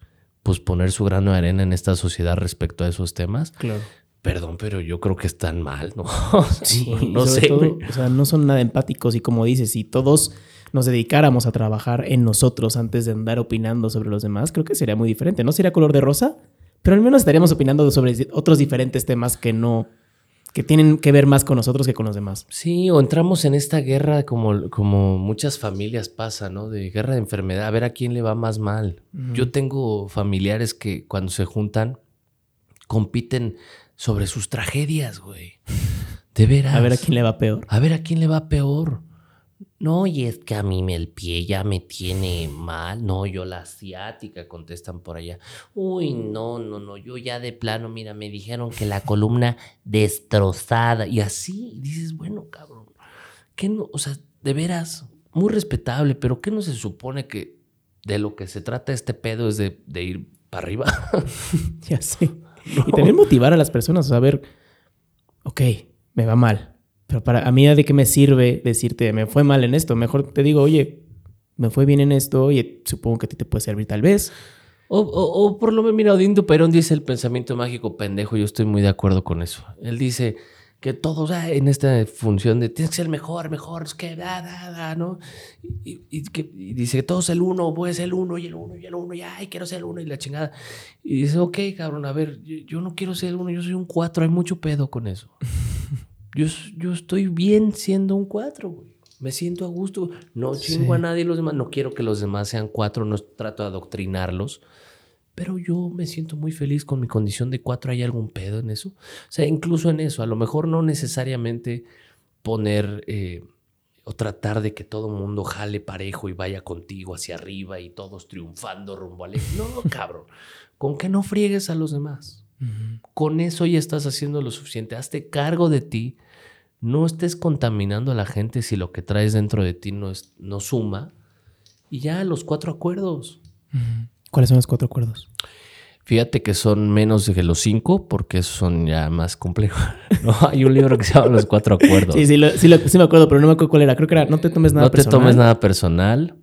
pues poner su grano de arena en esta sociedad respecto a esos temas. Claro. Perdón, pero yo creo que están mal, ¿no? sí, no, sé. o sea, no son nada empáticos y como dices, si todos nos dedicáramos a trabajar en nosotros antes de andar opinando sobre los demás, creo que sería muy diferente. No sería color de rosa, pero al menos estaríamos opinando sobre otros diferentes temas que no que tienen que ver más con nosotros que con los demás. Sí, o entramos en esta guerra como, como muchas familias pasan, ¿no? De guerra de enfermedad, a ver a quién le va más mal. Yo tengo familiares que cuando se juntan compiten sobre sus tragedias, güey. De veras. A ver a quién le va peor. A ver a quién le va peor. No, y es que a mí el pie ya me tiene mal. No, yo la asiática, contestan por allá. Uy, no, no, no, yo ya de plano, mira, me dijeron que la columna destrozada. Y así dices, bueno, cabrón, ¿qué no? O sea, de veras, muy respetable, pero ¿qué no se supone que de lo que se trata este pedo es de, ir para arriba? ya sé. Y también motivar a las personas a ver, ok, me va mal pero para a mí, ¿de qué me sirve decirte, me fue mal en esto? Mejor te digo, oye, me fue bien en esto, y supongo que a ti te puede servir tal vez. O, por lo menos, mira, Odindo Perón dice el pensamiento mágico pendejo, yo estoy muy de acuerdo con eso. Él dice que todos ah, en esta función de tienes que ser mejor, mejor, es que da, da, da, ¿no? Y, que, dice que todos el uno, pues el uno y el uno y el uno, y ay, quiero ser el uno y la chingada. Y dice, ok, cabrón, a ver, yo, yo no quiero ser el uno, yo soy un cuatro, hay mucho pedo con eso. Yo, estoy bien siendo un cuatro, güey. Me siento a gusto. No chingo a nadie los demás. No quiero que los demás sean cuatro. No trato de adoctrinarlos. Pero yo me siento muy feliz con mi condición de cuatro. ¿Hay algún pedo en eso? O sea, incluso en eso. A lo mejor no necesariamente poner eh, o tratar de que todo el mundo jale parejo y vaya contigo hacia arriba y todos triunfando rumbo al... No, cabrón. Con que no friegues a los demás. Con eso ya estás haciendo lo suficiente. Hazte cargo de ti no estés contaminando a la gente si lo que traes dentro de ti no, es, no suma. Y ya los cuatro acuerdos. ¿Cuáles son los cuatro acuerdos? Fíjate que son menos que los cinco, porque esos son ya más complejos. ¿no? Hay un libro que se llama Los Cuatro Acuerdos. Sí, sí, sí, sí, me acuerdo, pero no me acuerdo cuál era. Creo que era No te tomes nada personal. No te tomes nada personal.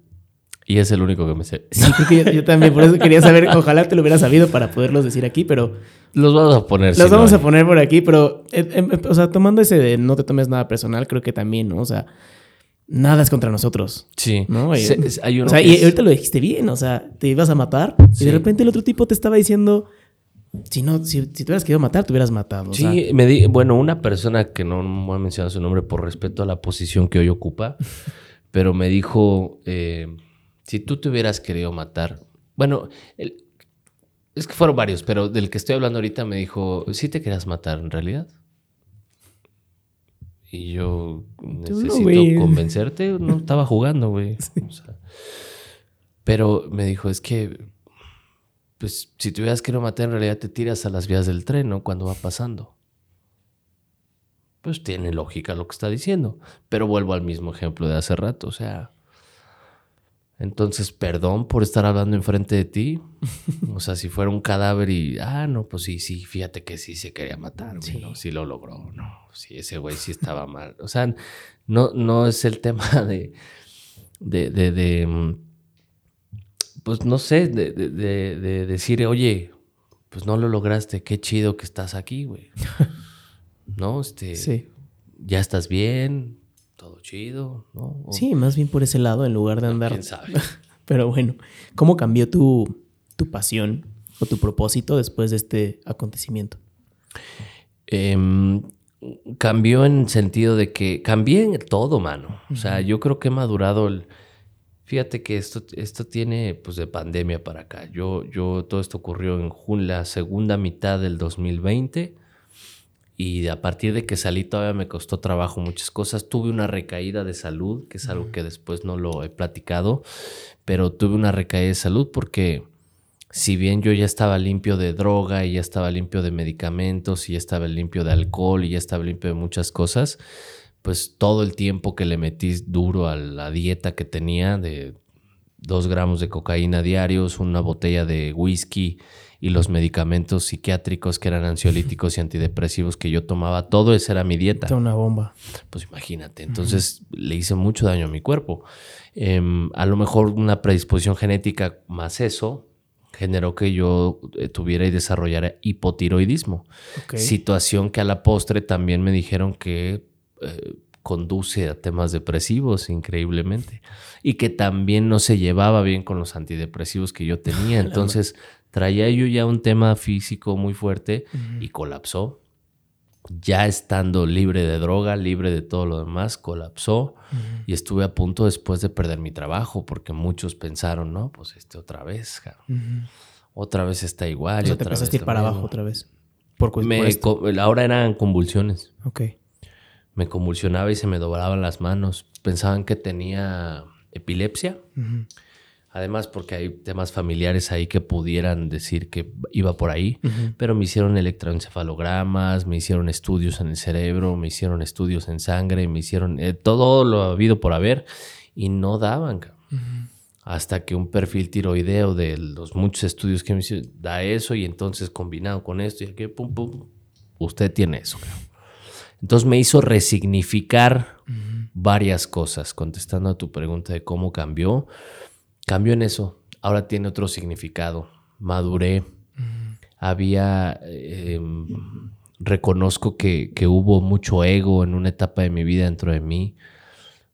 Y es el único que me sé. Sí, creo que yo, también, por eso quería saber, ojalá te lo hubiera sabido para poderlos decir aquí, pero... Los vamos a poner. Los vamos a poner por aquí, pero, eh, o sea, tomando ese de no te tomes nada personal, creo que también, ¿no? O sea, nada es contra nosotros. Sí. ¿no? Y, o sea, y ahorita lo dijiste bien, o sea, te ibas a matar y de repente el otro tipo te estaba diciendo... Si no, si, te hubieras querido matar, te hubieras matado. Sí, me di, bueno, una persona que no voy a mencionar su nombre por respeto a la posición que hoy ocupa, pero me dijo, eh, si tú te hubieras querido matar, bueno, es que fueron varios, pero del que estoy hablando ahorita me dijo, ¿sí te querías matar en realidad? Y yo necesito convencerte, no estaba jugando, güey. pero me dijo, es que, pues, si te hubieras querido matar, en realidad te tiras a las vías del tren, ¿no? Cuando va pasando. Pues tiene lógica lo que está diciendo. Pero vuelvo al mismo ejemplo de hace rato, o sea, entonces, perdón por estar hablando enfrente de ti. O sea, si fuera un cadáver y, ah, no, pues sí, sí, fíjate que sí se quería matar, sí. ¿no? Sí lo logró, no. Sí, ese güey sí estaba mal. O sea, no, no es el tema de, de, de, de mm, pues no sé, de, de, decir, oye, pues no lo lograste, qué chido que estás aquí, güey. ¿No? Este, sí. Ya estás bien, todo chido, ¿no? Sí, más bien por ese lado en lugar de andar. ¿Quién sabe? Pero bueno, ¿cómo cambió tu, tu pasión o tu propósito después de este acontecimiento? Em, cambió en sentido de que cambié en todo, mano. O sea, yo creo que he madurado el. Fíjate que esto, esto tiene pues de pandemia para acá. Yo, yo, todo esto ocurrió en junio, la segunda mitad del 2020 y a partir de que salí todavía me costó trabajo muchas cosas. Tuve una recaída de salud, que es algo que después no lo he platicado, pero tuve una recaída de salud porque si bien yo ya estaba limpio de droga y ya estaba limpio de medicamentos y ya estaba limpio de alcohol y ya estaba limpio de muchas cosas, pues todo el tiempo que le metí duro a la dieta que tenía de dos gramos de cocaína diarios, una botella de whisky y los medicamentos psiquiátricos que eran ansiolíticos y antidepresivos que yo tomaba, todo eso era mi dieta. Era una bomba. Pues imagínate, entonces le hice mucho daño a mi cuerpo. Em, a lo mejor una predisposición genética más eso generó que yo eh, tuviera y desarrollara hipotiroidismo. Situación que a la postre también me dijeron que eh, conduce a temas depresivos increíblemente y que también no se llevaba bien con los antidepresivos que yo tenía. Entonces traía yo ya un tema físico muy fuerte y colapsó. Ya estando libre de droga, libre de todo lo demás, colapsó y estuve a punto después de perder mi trabajo porque muchos pensaron, no, pues este otra vez, otra vez está igual. O sea, te empezaste a ir para abajo otra vez. Por, ahora eran convulsiones. Ok. Me convulsionaba y se me doblaban las manos. Pensaban que tenía epilepsia. Además, porque hay temas familiares ahí que pudieran decir que iba por ahí, pero me hicieron electroencefalogramas, me hicieron estudios en el cerebro, me hicieron estudios en sangre, me hicieron eh, todo lo habido por haber y no daban. Hasta que un perfil tiroideo de los muchos estudios que me hicieron da eso y entonces combinado con esto y aquí, pum, pum, usted tiene eso. Entonces me hizo resignificar varias cosas, contestando a tu pregunta de cómo cambió. Cambió en eso. Ahora tiene otro significado. Maduré. Había. Em, reconozco que, hubo mucho ego en una etapa de mi vida dentro de mí.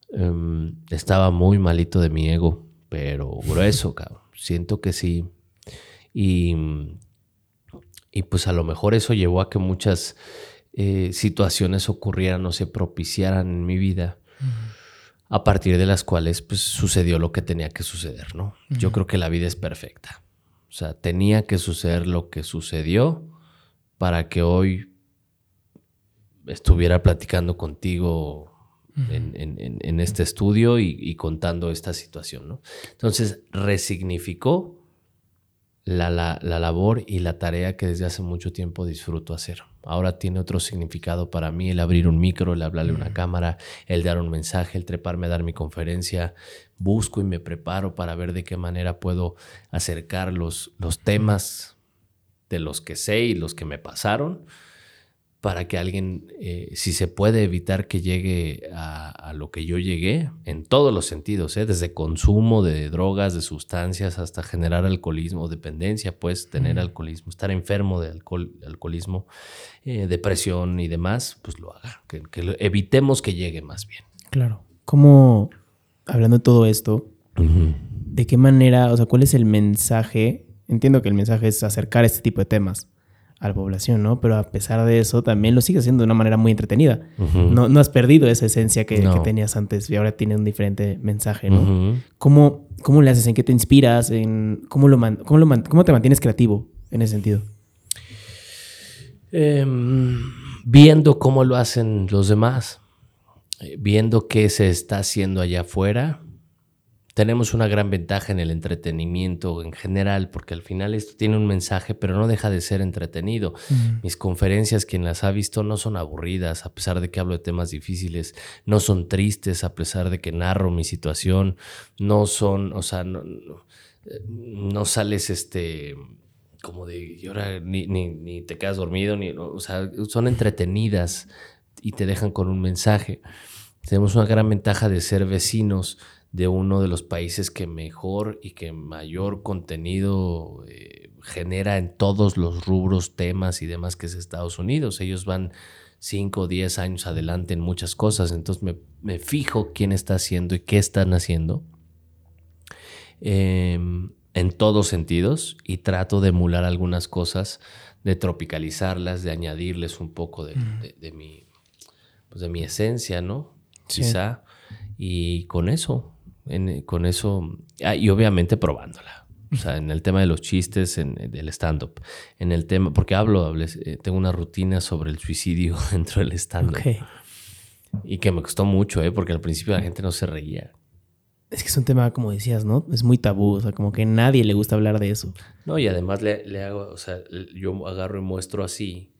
Em, estaba muy malito de mi ego, pero grueso, cabrón. Siento que sí. Y, y pues a lo mejor eso llevó a que muchas eh, situaciones ocurrieran o se propiciaran en mi vida, a partir de las cuales pues, sucedió lo que tenía que suceder, ¿no? Yo creo que la vida es perfecta. O sea, tenía que suceder lo que sucedió para que hoy estuviera platicando contigo en, este estudio y, y, contando esta situación, ¿no? Entonces, resignificó la, la, labor y la tarea que desde hace mucho tiempo disfruto hacer. Ahora tiene otro significado para mí el abrir un micro, el hablarle a una cámara, el dar un mensaje, el treparme a dar mi conferencia. Busco y me preparo para ver de qué manera puedo acercar los, los temas de los que sé y los que me pasaron para que alguien, eh, si se puede evitar que llegue a, lo que yo llegué, en todos los sentidos, ¿eh? desde consumo de drogas, de sustancias, hasta generar alcoholismo, dependencia, pues tener alcoholismo, estar enfermo de alcohol, alcoholismo, eh, depresión y demás, pues lo haga, que, evitemos que llegue más bien. Claro. ¿Cómo, hablando de todo esto, de qué manera, o sea, cuál es el mensaje? Entiendo que el mensaje es acercar este tipo de temas a la población, ¿no? Pero a pesar de eso, también lo sigue haciendo de una manera muy entretenida. no, no, has perdido esa esencia que, tenías antes y ahora tiene un diferente mensaje, ¿no? ¿Cómo, ¿Cómo, le haces? ¿En qué te inspiras? ¿En cómo, lo, cómo, lo ¿Cómo te mantienes creativo en ese sentido? Em, viendo cómo lo hacen los demás, eh, viendo qué se está haciendo allá afuera tenemos una gran ventaja en el entretenimiento en general, porque al final esto tiene un mensaje, pero no deja de ser entretenido. Mis conferencias, quien las ha visto, no son aburridas, a pesar de que hablo de temas difíciles, no son tristes, a pesar de que narro mi situación, no son, o sea, no, sales este como de llora, ni, ni, te quedas dormido, ni, o sea, son entretenidas y te dejan con un mensaje. Tenemos una gran ventaja de ser vecinos de uno de los países que mejor y que mayor contenido eh, genera en todos los rubros, temas y demás que es Estados Unidos. Ellos van 5 o 10 años adelante en muchas cosas, entonces me, fijo quién está haciendo y qué están haciendo em, en todos sentidos y trato de emular algunas cosas, de tropicalizarlas, de añadirles un poco de, mi, pues de mi esencia, ¿no? Quizá. Y con eso, con eso, ah, y obviamente probándola. O sea, en el tema de los chistes, en, del stand-up. En el tema, porque hablo, eh, tengo una rutina sobre el suicidio dentro del stand-up. Y que me costó mucho, ¿eh? porque al principio la gente no se reía. Es que es un tema, como decías, ¿no? Es muy tabú, o sea, como que a nadie le gusta hablar de eso. No, y además le, le hago, o sea, yo agarro y muestro así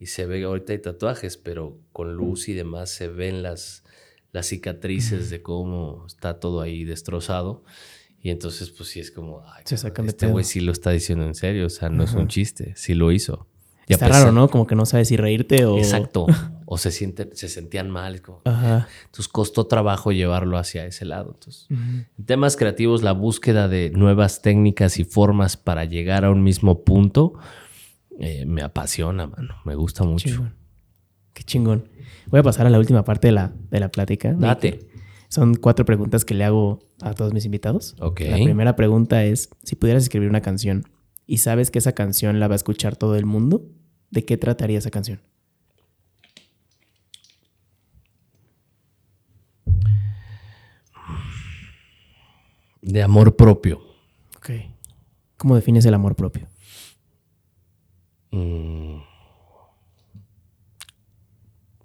y se ve, ahorita hay tatuajes, pero con luz y demás se ven las, las cicatrices de cómo está todo ahí destrozado. Y entonces, pues sí es como, ay, Se sacan de este güey sí lo está diciendo en serio, o sea, no es un chiste, sí lo hizo. Y Está pesar- raro, ¿no? Como que no sabes si reírte o... Exacto. O se sienten, se sentían mal. como- Ajá. Entonces costó trabajo llevarlo hacia ese lado. Entonces, en temas creativos, la búsqueda de nuevas técnicas y formas para llegar a un mismo punto eh, me apasiona, mano. Me gusta mucho. Chingón. Qué chingón. Voy a pasar a la última parte de la, de la plática. Date. Son cuatro preguntas que le hago a todos mis invitados. Ok. La primera pregunta es, si pudieras escribir una canción y sabes que esa canción la va a escuchar todo el mundo, ¿de qué trataría esa canción? De amor propio. Ok. ¿Cómo defines el amor propio? Mm.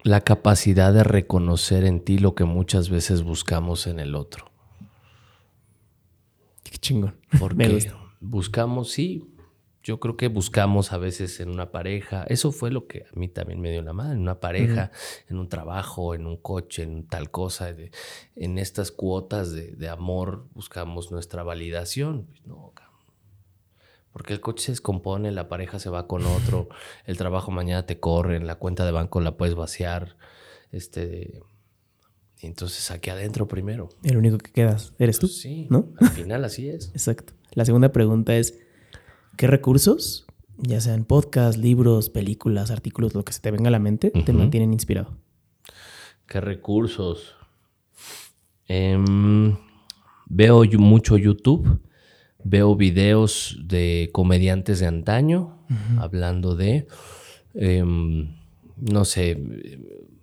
La capacidad de reconocer en ti lo que muchas veces buscamos en el otro. Qué chingón. Porque buscamos, sí, yo creo que buscamos a veces en una pareja. Eso fue lo que a mí también me dio la madre, en una pareja, en un trabajo, en un coche, en tal cosa. en estas cuotas de, de amor buscamos nuestra validación. Pues no, cabrón. Porque el coche se descompone, la pareja se va con otro, el trabajo mañana te corren, la cuenta de banco la puedes vaciar. Este, y entonces aquí adentro primero. El único que quedas eres tú, Pues sí, ¿no? al final así es. Exacto. La segunda pregunta es, ¿qué recursos, ya sean podcasts, libros, películas, artículos, lo que se te venga a la mente, te mantienen inspirado? ¿Qué recursos? Em, veo yo mucho YouTube, veo videos de comediantes de antaño hablando de, em, no sé,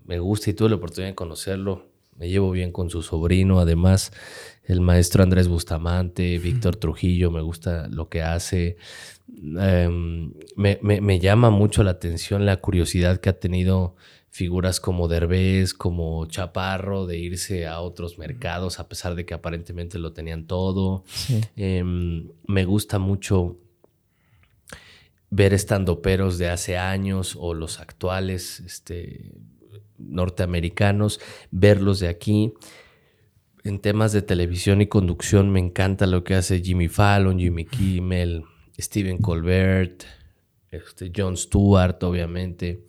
me gusta y tuve la oportunidad de conocerlo. Me llevo bien con su sobrino, además el maestro Andrés Bustamante, Víctor Trujillo, me gusta lo que hace. Em, me, me- me llama mucho la atención la curiosidad que ha tenido figuras como Derbez, como Chaparro, de irse a otros mercados a pesar de que aparentemente lo tenían todo. Sí. Em, me gusta mucho ver estandoperos de hace años o los actuales este, norteamericanos, verlos de aquí. En temas de televisión y conducción me encanta lo que hace Jimmy Fallon, Jimmy Kimmel, Stephen Colbert, este, Jon Stewart, obviamente.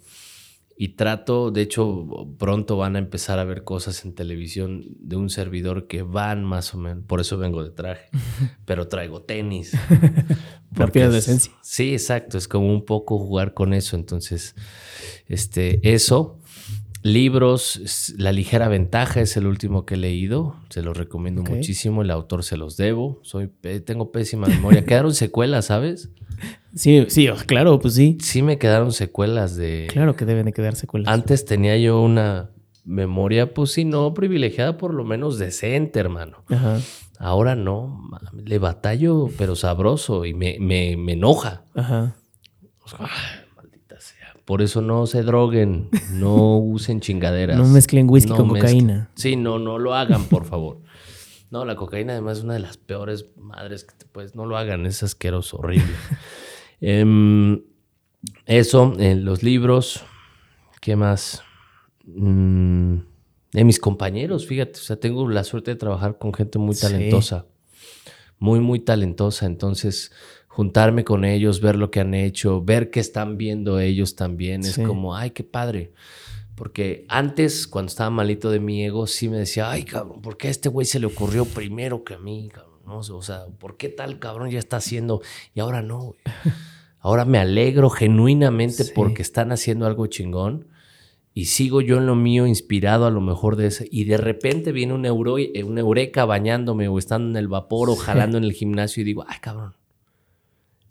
Y trato, de hecho, pronto van a empezar a ver cosas en televisión de un servidor que van más o menos, por eso vengo de traje, pero traigo tenis. La es- esencia. Sí, exacto, es como un poco jugar con eso. Entonces, este, eso. Libros, La ligera ventaja es el último que he leído, se los recomiendo muchísimo, el autor se los debo, soy, tengo pésima memoria, quedaron secuelas, ¿sabes? Sí, sí, oh, claro, pues sí. Sí me quedaron secuelas de... Claro que deben de quedar secuelas. Antes tenía yo una memoria, pues sí, no privilegiada, por lo menos decente, hermano. Ajá, Ahora no, le batallo, pero sabroso y me, me, me enoja. ajá. O sea. Por eso no se droguen, no usen chingaderas. No mezclen whisky con cocaína. Sí, no, no lo hagan, por favor. No, la cocaína además es una de las peores madres que te puedes. No lo hagan, es asqueroso, horrible. Em, eso, en los libros. ¿Qué más? Mm, de mis compañeros, fíjate. O sea, tengo la suerte de trabajar con gente muy Sí. talentosa. Muy, muy talentosa. Entonces, juntarme con ellos, ver lo que han hecho, ver qué están viendo ellos también. Sí. Es como, ay, qué padre. Porque antes, cuando estaba malito de mi ego, sí me decía, ay, cabrón, ¿por qué a este güey se le ocurrió primero que a mí? cabrón? No o sea, ¿por qué tal cabrón ya está haciendo? Y ahora no. Ahora me alegro genuinamente Sí. porque están haciendo algo chingón y sigo yo en lo mío inspirado a lo mejor de ese. Y de repente viene un, euro, eh, un eureka bañándome o estando en el vapor o jalando en el gimnasio y digo, ay, cabrón.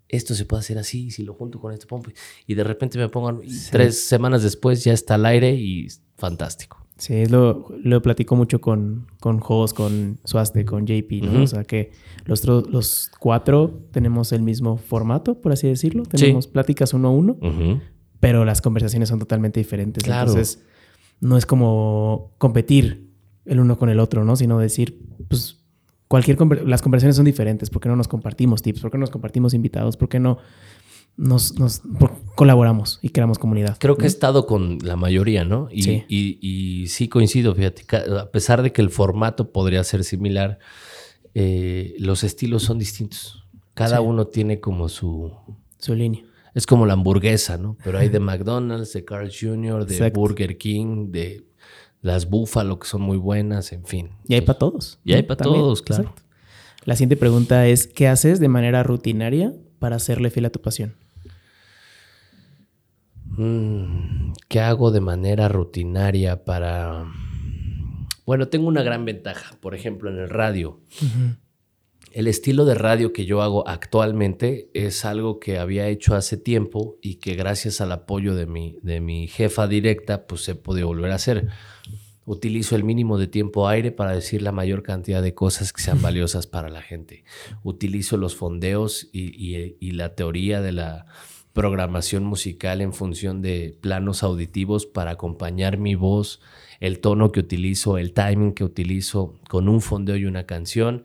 Esto se puede hacer así, si lo junto con este pompo. Y de repente me pongo, Sí. tres semanas después ya está al aire y fantástico. Sí, lo, lo platico mucho con, con Jos, con Suaste, con JP, ¿no? O sea que los, los cuatro tenemos el mismo formato, por así decirlo. Tenemos pláticas uno a uno, pero las conversaciones son totalmente diferentes. Claro. Entonces, no es como competir el uno con el otro, ¿no? Sino decir, pues, cualquier las conversaciones son diferentes. ¿Por qué no nos compartimos tips? ¿Por qué no nos compartimos invitados? ¿Por qué no nos, nos colaboramos y creamos comunidad? Creo que he estado con la mayoría, ¿no? Y sí. Y, sí coincido, fíjate, a pesar de que el formato podría ser similar, eh, los estilos son distintos. Cada uno tiene como su... Su línea. Es como la hamburguesa, ¿no? Pero hay de McDonald's, de Carl Jr., de Burger King, de las Buffalo, que son muy buenas, en fin. Y hay para todos. Y hay para todos, claro. La siguiente pregunta es, ¿qué haces de manera rutinaria para hacerle fiel a tu pasión? Mm, ¿Qué hago de manera rutinaria para... Bueno, tengo una gran ventaja, por ejemplo, en el radio. El estilo de radio que yo hago actualmente es algo que había hecho hace tiempo y que gracias al apoyo de mi, de mi jefa directa, pues he podido volver a hacer. Utilizo el mínimo de tiempo aire para decir la mayor cantidad de cosas que sean valiosas para la gente. Utilizo los fondeos y, la teoría de la programación musical en función de planos auditivos para acompañar mi voz, el tono que utilizo, el timing que utilizo con un fondeo y una canción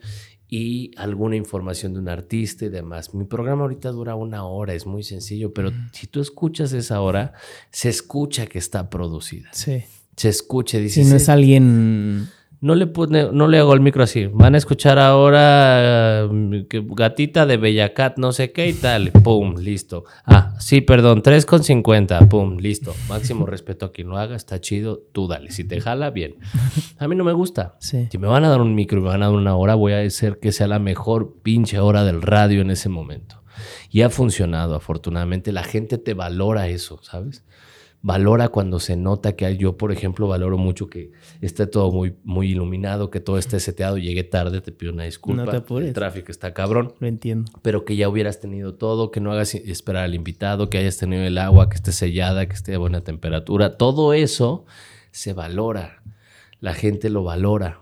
y alguna información de un artista y demás. Mi programa ahorita dura una hora, es muy sencillo, pero si tú escuchas esa hora, se escucha que está producida. Sí. Se escucha, dice. Si no es alguien no le, pone, no le hago el micro así. Van a escuchar ahora mm, gatita de Bellacat, no sé qué y tal. Pum, listo. Ah, sí, perdón, 3,50. Pum, listo. Máximo respeto a quien lo haga, está chido. Tú dale. Si te jala, bien. A mí no me gusta. Si me van a dar un micro y me van a dar una hora, voy a hacer que sea la mejor pinche hora del radio en ese momento. Y ha funcionado, afortunadamente. La gente te valora eso, ¿sabes? Valora cuando se nota que hay, yo, por ejemplo, valoro mucho que esté todo muy, muy iluminado, que todo esté seteado, llegué tarde, te pido una disculpa. No te apures. El tráfico está cabrón. Lo entiendo. Pero que ya hubieras tenido todo, que no hagas esperar al invitado, que hayas tenido el agua, que esté sellada, que esté a buena temperatura. Todo eso se valora. La gente lo valora.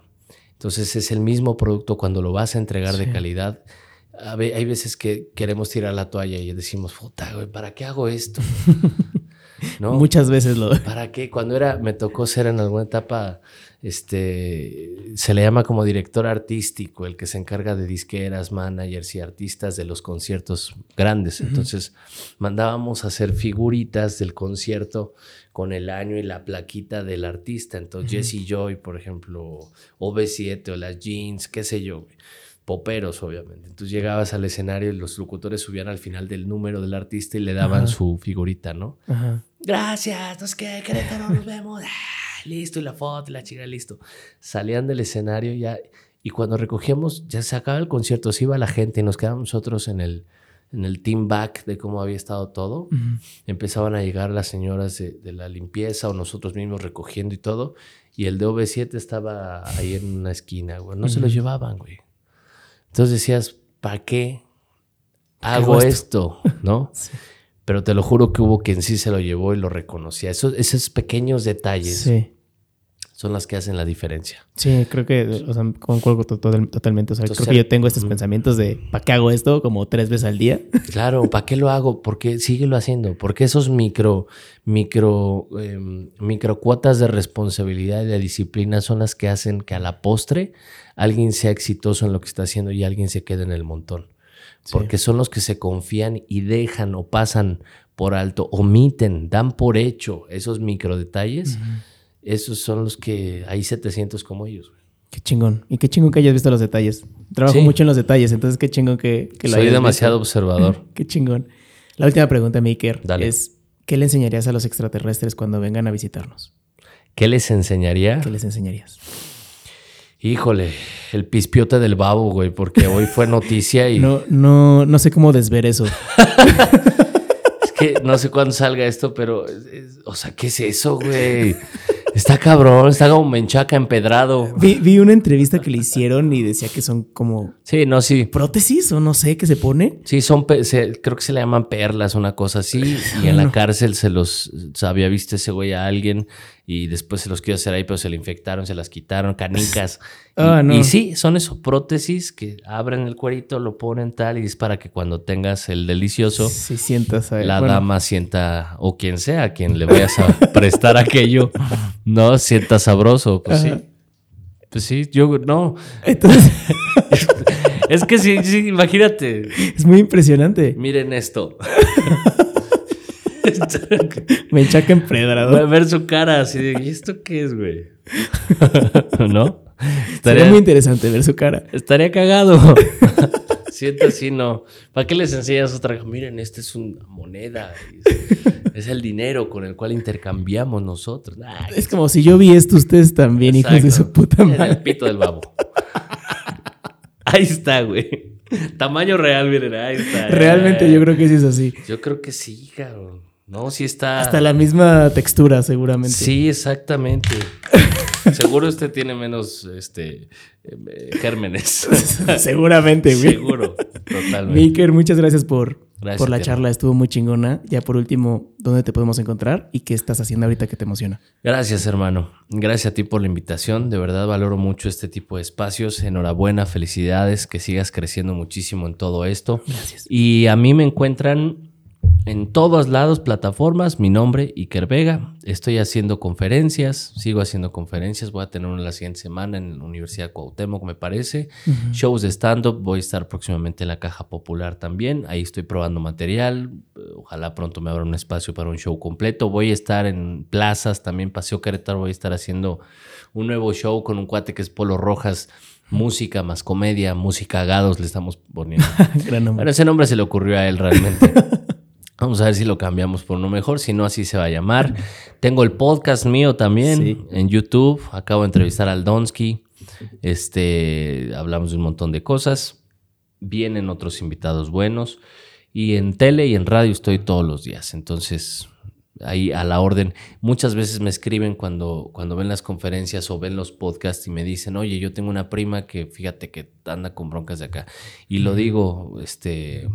Entonces es el mismo producto cuando lo vas a entregar de calidad. Hay veces que queremos tirar la toalla y decimos, puta, güey, ¿para qué hago esto? Muchas veces lo ¿Para qué? Cuando era, me tocó ser en alguna etapa, este, se le llama como director artístico, el que se encarga de disqueras, managers y artistas de los conciertos grandes. Entonces, mandábamos a hacer figuritas del concierto con el año y la plaquita del artista. Entonces, Jesse Joy, por ejemplo, OV7 o las jeans, qué sé yo poperos, obviamente. Entonces llegabas al escenario y los locutores subían al final del número del artista y le daban su figurita, ¿no? Gracias, no sé qué, Querétaro, nos vemos. Ah, listo, y la foto, y la chica, listo. Salían del escenario ya, y cuando recogíamos, ya se acaba el concierto, se iba la gente y nos quedábamos nosotros en el, en el team back de cómo había estado todo. Empezaban a llegar las señoras de, de, la limpieza o nosotros mismos recogiendo y todo. Y el de OV7 estaba ahí en una esquina, güey. No se lo llevaban, güey. Entonces decías, ¿para qué hago esto? ¿No? Pero te lo juro que hubo quien sí se lo llevó y lo reconocía. esos pequeños detalles son las que hacen la diferencia. Sí, creo que, o sea, concuerdo totalmente. O sea, creo que yo tengo estos pensamientos de, ¿para qué hago esto? Como tres veces al día. Claro, ¿para qué lo hago? ¿Por qué síguelo haciendo? Porque esos micro, micro, em, micro cuotas de responsabilidad y de disciplina son las que hacen que a la postre alguien sea exitoso en lo que está haciendo y alguien se quede en el montón. Porque son los que se confían y dejan o pasan por alto, omiten, dan por hecho esos micro detalles. Esos son los que hay 700 como ellos. Qué chingón. Y qué chingón que hayas visto los detalles. Trabajo mucho en los detalles, entonces qué chingón que, que lo Soy demasiado observador. qué chingón. La última pregunta, Maker, es ¿qué le enseñarías a los extraterrestres cuando vengan a visitarnos? ¿Qué les enseñaría? ¿Qué les enseñarías? Híjole, el pispiote del babo, güey, porque hoy fue noticia y. No, no, no sé cómo desver eso. es que no sé cuándo salga esto, pero. o sea, ¿qué es eso, güey? Está cabrón, está como menchaca empedrado. Vi, una entrevista que le hicieron y decía que son como. Sí, no, sí. Prótesis o no sé qué se pone. Sí, son. creo que se le llaman perlas, una cosa así. Y en la cárcel se los. había visto ese güey a alguien y después se los quiso hacer ahí, pero se le infectaron, se las quitaron, canicas. Ah, y, sí, son esos prótesis que abren el cuerito, lo ponen tal y es para que cuando tengas el delicioso, sí, sientas ahí. la dama sienta, o quien sea, quien le vayas a prestar aquello, no sienta sabroso, pues sí. Pues sí, yo no. Entonces, Es que sí, sí, imagínate. es muy impresionante. Miren esto. Me enchaca en predador. ver su cara así de, ¿y esto qué es, güey? ¿No? Sería Estaría, muy interesante ver su cara. estaría cagado. Siento así, no. ¿Para qué les enseñas otra? Miren, esta es una moneda. Es, es el dinero con el cual intercambiamos nosotros. Es como si yo vi esto, ustedes también, hijos de exacto. su puta Era el madre. pito del babo. Ahí está, güey. Tamaño real, miren, ahí está. Realmente yo creo que sí es así. Yo creo que sí, cabrón. No, sí está. Hasta la misma textura, seguramente. Sí, exactamente. Seguro usted tiene menos este eh, gérmenes. seguramente, güey. Seguro, totalmente. Maker, muchas gracias por, Gracias, por la charla. Estuvo muy chingona. Ya por último, ¿dónde te podemos encontrar? ¿Y qué estás haciendo ahorita que te emociona? Gracias, hermano. Gracias a ti por la invitación. De verdad valoro mucho este tipo de espacios. Enhorabuena, felicidades, que sigas creciendo muchísimo en todo esto. Gracias. Y a mí me encuentran en todos lados, plataformas, mi nombre, Iker Vega. Estoy haciendo conferencias, sigo haciendo conferencias. Voy a tener una la siguiente semana en la Universidad Cuauhtémoc, me parece. Shows de stand-up. Voy a estar próximamente en la Caja Popular también. Ahí estoy probando material. Ojalá pronto me abra un espacio para un show completo. Voy a estar en plazas, también Paseo Querétaro. Voy a estar haciendo un nuevo show con un cuate que es Polo Rojas. Música más comedia, música agados le estamos poniendo. Gran nombre. Ese nombre se le ocurrió a él realmente. Vamos a ver si lo cambiamos por uno mejor, si no, así se va a llamar. Tengo el podcast mío también Sí. en YouTube. Acabo de entrevistar al Donsky. Este, hablamos de un montón de cosas. Vienen otros invitados buenos. Y en tele y en radio estoy todos los días. Entonces, ahí a la orden. Muchas veces me escriben cuando, cuando ven las conferencias o ven los podcasts y me dicen, oye, yo tengo una prima que fíjate que anda con broncas de acá. Y lo digo, este,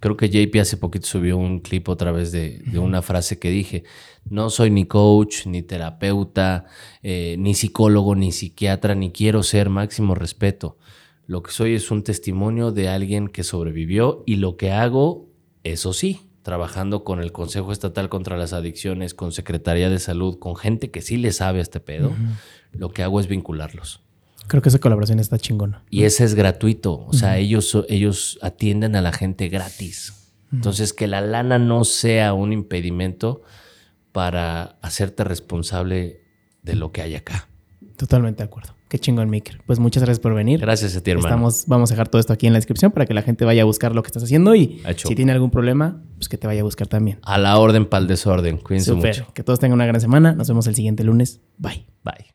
creo que JP hace poquito subió un clip otra vez de, de una frase que dije, no soy ni coach, ni terapeuta, eh, ni psicólogo, ni psiquiatra, ni quiero ser máximo respeto. Lo que soy es un testimonio de alguien que sobrevivió y lo que hago, eso sí, trabajando con el Consejo Estatal contra las Adicciones, con Secretaría de Salud, con gente que sí le sabe a este pedo, lo que hago es vincularlos. Creo que esa colaboración está chingona. Y ese es gratuito. O sea, ellos, ellos atienden a la gente gratis. Entonces, que la lana no sea un impedimento para hacerte responsable de lo que hay acá. Totalmente de acuerdo. Qué chingón, Maker. Pues muchas gracias por venir. Gracias a ti, hermano. Estamos, vamos a dejar todo esto aquí en la descripción para que la gente vaya a buscar lo que estás haciendo y Hecho. si tiene algún problema, pues que te vaya a buscar también. A la orden para el desorden. Cuídense Súper. mucho. Que todos tengan una gran semana. Nos vemos el siguiente lunes. Bye. Bye.